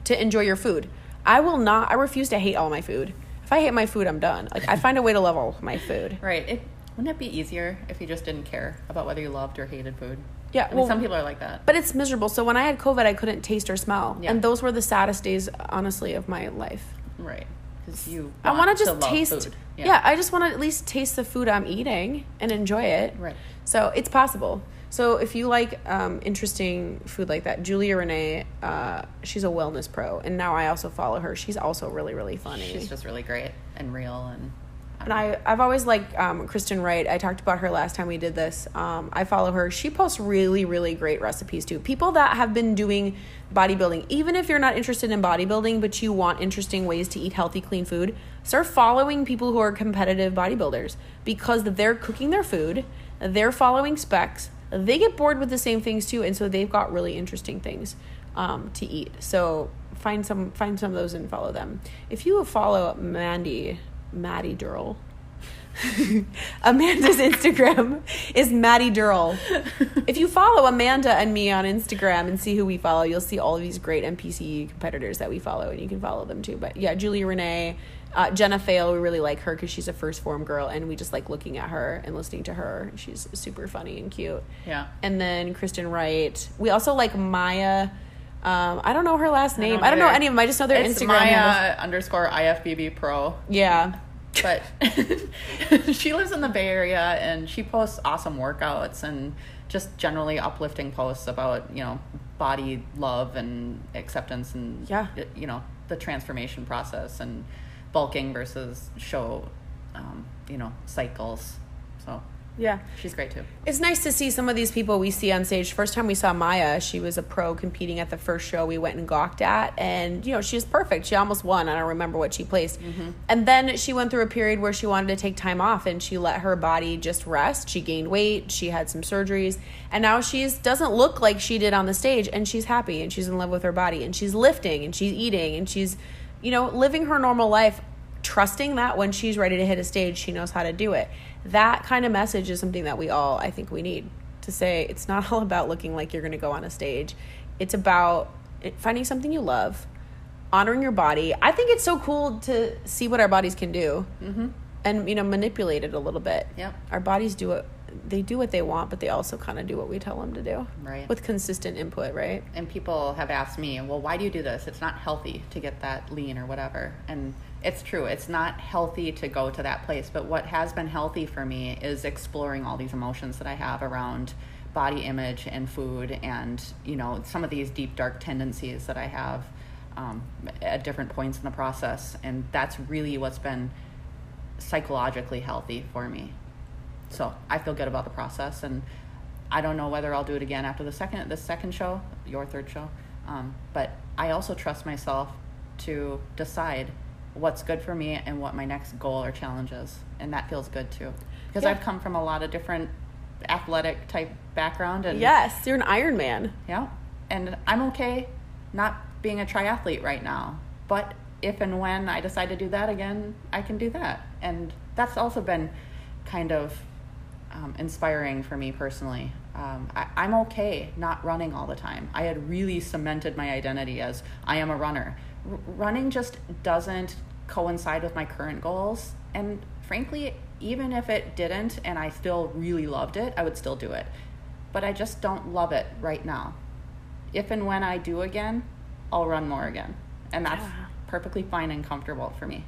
to enjoy your food. I will not. I refuse to hate all my food. If I hate my food, I'm done. Like I find a way to love all my food. Right. It, wouldn't it be easier if you just didn't care about whether you loved or hated food? Yeah, I mean, some people are like that. But it's miserable. So when I had COVID, I couldn't taste or smell, Yeah. and those were the saddest days, honestly, of my life. Right. Because you I want to just taste. food. Yeah. I just want to at least taste the food I'm eating and enjoy it. Right. So it's possible. So if you like um, interesting food like that, Julia Renee, uh, she's a wellness pro, and now I also follow her. She's also really really funny. She's just really great and real and. And I, I've always liked um, Kristen Wright. I talked about her last time we did this. Um, I follow her. She posts really, really great recipes too. People that have been doing bodybuilding, even if you're not interested in bodybuilding, but you want interesting ways to eat healthy, clean food, start following people who are competitive bodybuilders because they're cooking their food, they're following specs, they get bored with the same things too, and so they've got really interesting things um, to eat. So find some find some of those and follow them. If you follow Mandy, Maddie Durrell. Amanda's Instagram is Maddie Durrell. If you follow Amanda and me on Instagram and see who we follow, you'll see all of these great NPC competitors that we follow, and you can follow them too. But yeah, Julia Renee, uh, Jenna Fail, we really like her because she's a 1st Phorm girl, and we just like looking at her and listening to her. She's super funny and cute. Yeah. And then Kristen Wright. We also like Maya. Um, I don't know her last name. don't I don't know any of them. I just know their It's Instagram Maya handles. underscore IFBB pro. Yeah. But she lives in the Bay Area and she posts awesome workouts and just generally uplifting posts about, you know, body love and acceptance and Yeah. you know the transformation process and bulking versus show um, you know cycles so Yeah. she's great too It's nice to see some of these people we see on stage. First time we saw Maya, she was a pro competing at the first show we went and gawked at. And, you know, she was perfect. She almost won. I don't remember what she placed. Mm-hmm. And then she went through a period where she wanted to take time off and she let her body just rest. She gained weight. She had some surgeries. And now she's doesn't look like she did on the stage. And she's happy and she's in love with her body. And she's lifting and she's eating and she's, you know, living her normal life trusting that when she's ready to hit a stage, she knows how to do it. That kind of message is something that we all, I think, we need to say it's not all about looking like you're going to go on a stage. It's about finding something you love, honoring your body. I think it's so cool to see what our bodies can do mm-hmm. and, you know, manipulate it a little bit. Yep. Our bodies do it. They do what they want, but they also kind of do what we tell them to do. Right. With consistent input, right? and people have asked me, well, why do you do this? It's not healthy to get that lean or whatever. And it's true, it's not healthy to go to that place. But what has been healthy for me is exploring all these emotions that I have around body image and food and, you know, some of these deep, dark tendencies that I have um, at different points in the process. And that's really what's been psychologically healthy for me. So I feel good about the process, and I don't know whether I'll do it again after the second the second show, your third show. Um, but I also trust myself to decide what's good for me and what my next goal or challenge is, and that feels good too. Because Yeah. I've come from a lot of different athletic type background, and Yes, you're an Iron Man. yeah. And I'm okay not being a triathlete right now. But if and when I decide to do that again, I can do that. And that's also been kind of um, inspiring for me personally. Um, I, I'm okay not running all the time. I had really cemented my identity as I am a runner. R- running just doesn't coincide with my current goals. And frankly, even if it didn't and I still really loved it, I would still do it. But I just don't love it right now if and when I do again, I'll run more again. And that's Yeah. perfectly fine and comfortable for me.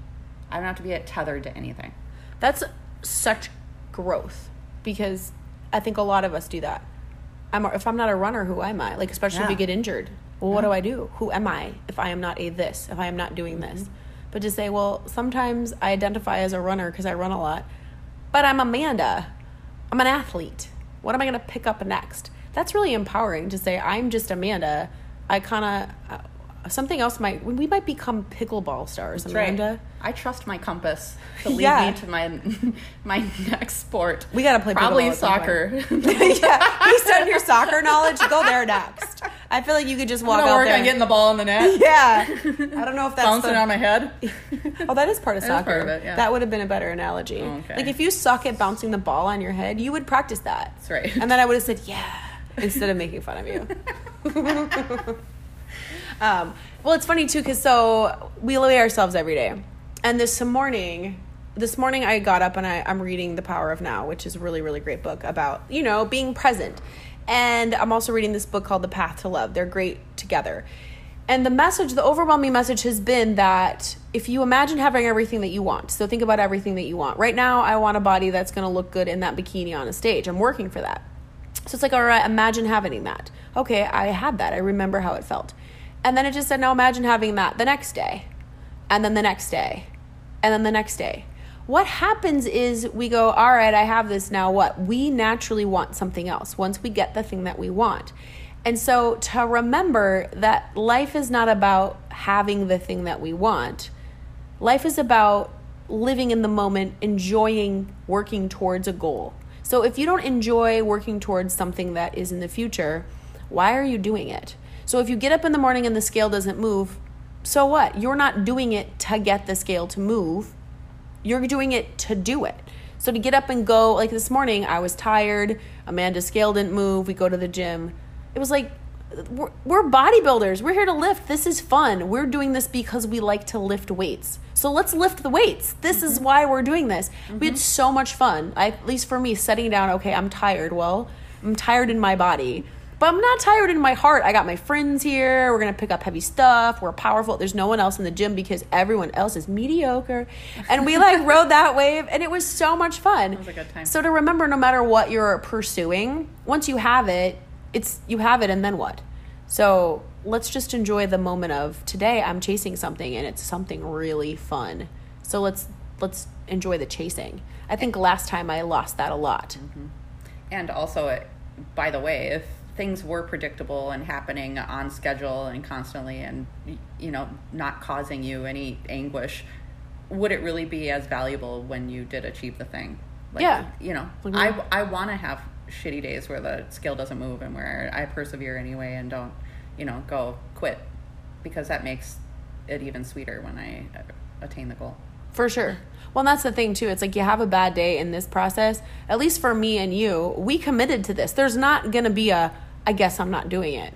I don't have to be tethered to anything. That's such growth because I think a lot of us do that. I'm if I'm not a runner, who am I? Like especially if you get injured. Well, what do I do? Who am I if I am not a this? If I am not doing this? Mm-hmm. But to say, well, sometimes I identify as a runner because I run a lot, but I'm Amanda. I'm an athlete. What am I going to pick up next? That's really empowering to say I'm just Amanda. I kind of something else might we might become pickleball stars, That's right. Amanda. I trust my compass to lead Yeah. me to my my next sport. We gotta play probably soccer. yeah, based on your soccer knowledge, go there next. I feel like you could just I'm walk gonna out work there. on getting the ball in the net, yeah, I don't know if that's bouncing the, on my head. Oh, that is part of soccer. part of it, yeah. That would have been a better analogy. Oh, okay. Like if you suck at bouncing the ball on your head, you would practice that. That's right. And then I would have said, "Yeah," instead of making fun of you. Um, well, it's funny too because so we weigh ourselves every day, and this morning, this morning I got up and I, I'm reading The Power of Now, which is a really really great book about you know being present, and I'm also reading this book called The Path to Love. They're great together. And the message, the overwhelming message has been that if you imagine having everything that you want, so think about everything that you want. Right now, I want a body that's going to look good in that bikini on a stage. I'm working for that. So it's like, all right, imagine having that. Okay, I had that. I remember how it felt. And then it just said, now imagine having that the next day, and then the next day, and then the next day. What happens is we go, all right, I have this now. What? We naturally want something else once we get the thing that we want. And so to remember that life is not about having the thing that we want, life is about living in the moment, enjoying working towards a goal. So if you don't enjoy working towards something that is in the future, why are you doing it? So if you get up in the morning and the scale doesn't move, so what? You're not doing it to get the scale to move. You're doing it to do it. So to get up and go, like this morning, I was tired. Amanda's scale didn't move. We go to the gym. It was like, we're, we're bodybuilders. We're here to lift. This is fun. We're doing this because we like to lift weights. So let's lift the weights. This is mm-hmm. why we're doing this. We had mm-hmm. so much fun. I, at least for me, setting down, okay, I'm tired. Well, I'm tired in my body. But I'm not tired in my heart. I got my friends here. We're going to pick up heavy stuff. We're powerful. There's no one else in the gym because everyone else is mediocre. And we like rode that wave and it was so much fun. It was a good time. So to remember no matter what you're pursuing, once you have it, it's you have it and then what? So let's just enjoy the moment of today I'm chasing something and it's something really fun. So let's let's enjoy the chasing. I think last time I lost that a lot. Mm-hmm. And also, it, by the way, if things were predictable and happening on schedule and constantly and you know not causing you any anguish would it really be as valuable when you did achieve the thing like, Yeah. you know Like, i i want to have shitty days where the scale doesn't move and where i persevere anyway and don't you know go quit because that makes it even sweeter when i uh, attain the goal For sure. Well, that's the thing too. It's like you have a bad day in this process. At least for me and you, we committed to this. There's not going to be a I guess I'm not doing it.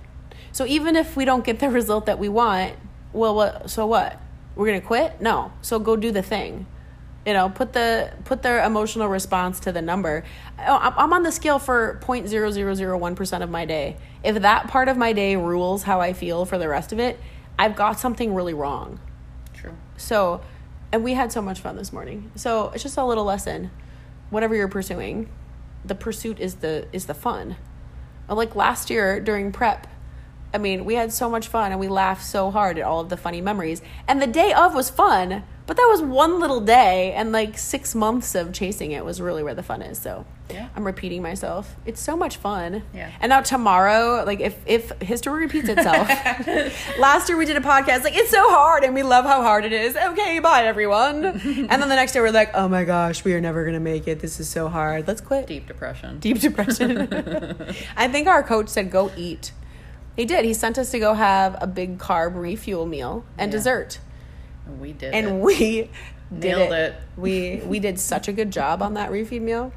So even if we don't get the result that we want, well, what so what? We're going to quit? No. So go do the thing. You know, put the put their emotional response to the number. Oh, I'm I'm on the scale for 0.0001% of my day. If that part of my day rules how I feel for the rest of it, I've got something really wrong. true So, and we had so much fun this morning. So it's just a little lesson. Whatever you're pursuing, the pursuit is the is the fun. Like last year during prep, I mean, we had so much fun and we laughed so hard at all of the funny memories. And the day of was fun, but that was one little day, and like six months of chasing it was really where the fun is. So Yeah. I'm repeating myself. It's so much fun. Yeah. And now tomorrow, like if if history repeats itself, last year we did a podcast like it's so hard and we love how hard it is. Okay, bye everyone. and then the next day we're like, oh my gosh, we are never gonna make it. This is so hard. Let's quit. deep depression Deep depression. I think our coach said go eat. He did. He sent us to go have a big carb refuel meal and Yeah. dessert. We did And it. we did Nailed it. We we did such a good job on that refeed meal.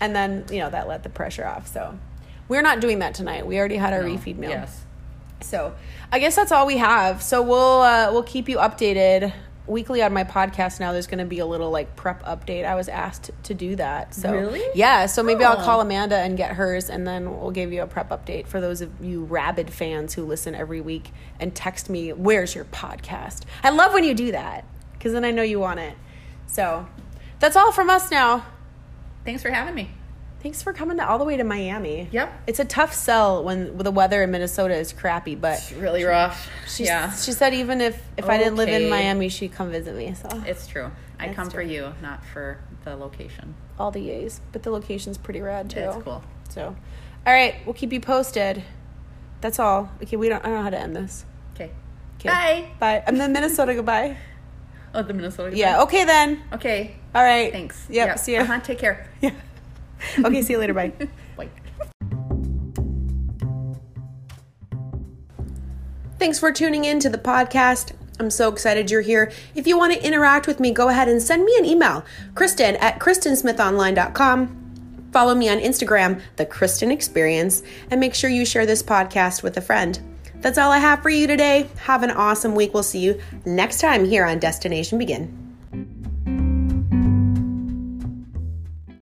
And then, you know, that let the pressure off. So we're not doing that tonight. We already had our No. refeed meal. yes So I guess that's all we have. So we'll uh, we'll keep you updated weekly on my podcast. Now there's going to be a little like prep update. I was asked to do that. So Really? yeah. So maybe I'll Oh. call Amanda and get hers, and then we'll give you a prep update for those of you rabid fans who listen every week and text me, "Where's your podcast?" I love when you do that because then I know you want it. So that's all from us now. thanks for having me Thanks for coming to, all the way to Miami. Yep. It's a tough sell when the weather in Minnesota is crappy, but It's really rough. she, yeah, she said even if, if I didn't live in Miami, she'd come visit me. So it's true. I That's come for you, not for the location. all the yays, but the location's pretty rad too. It's cool. So, all right, we'll keep you posted. That's all. Okay, we don't. I don't know how to end this. Okay. Okay. Bye. Bye. And then Minnesota. goodbye. Oh, the Minnesota. Yeah. Okay then. Okay. All right. Thanks. Yep. See ya. Uh-huh. Take care. Yeah. Okay. See you later. Bye. Bye. Thanks for tuning in to the podcast. I'm so excited you're here. If you want to interact with me, go ahead and send me an email, Kristen at KristenSmithOnline.com. Follow me on Instagram, The Kristen Experience, and make sure you share this podcast with a friend. That's all I have for you today. Have an awesome week. We'll see you next time here on Destination Begin.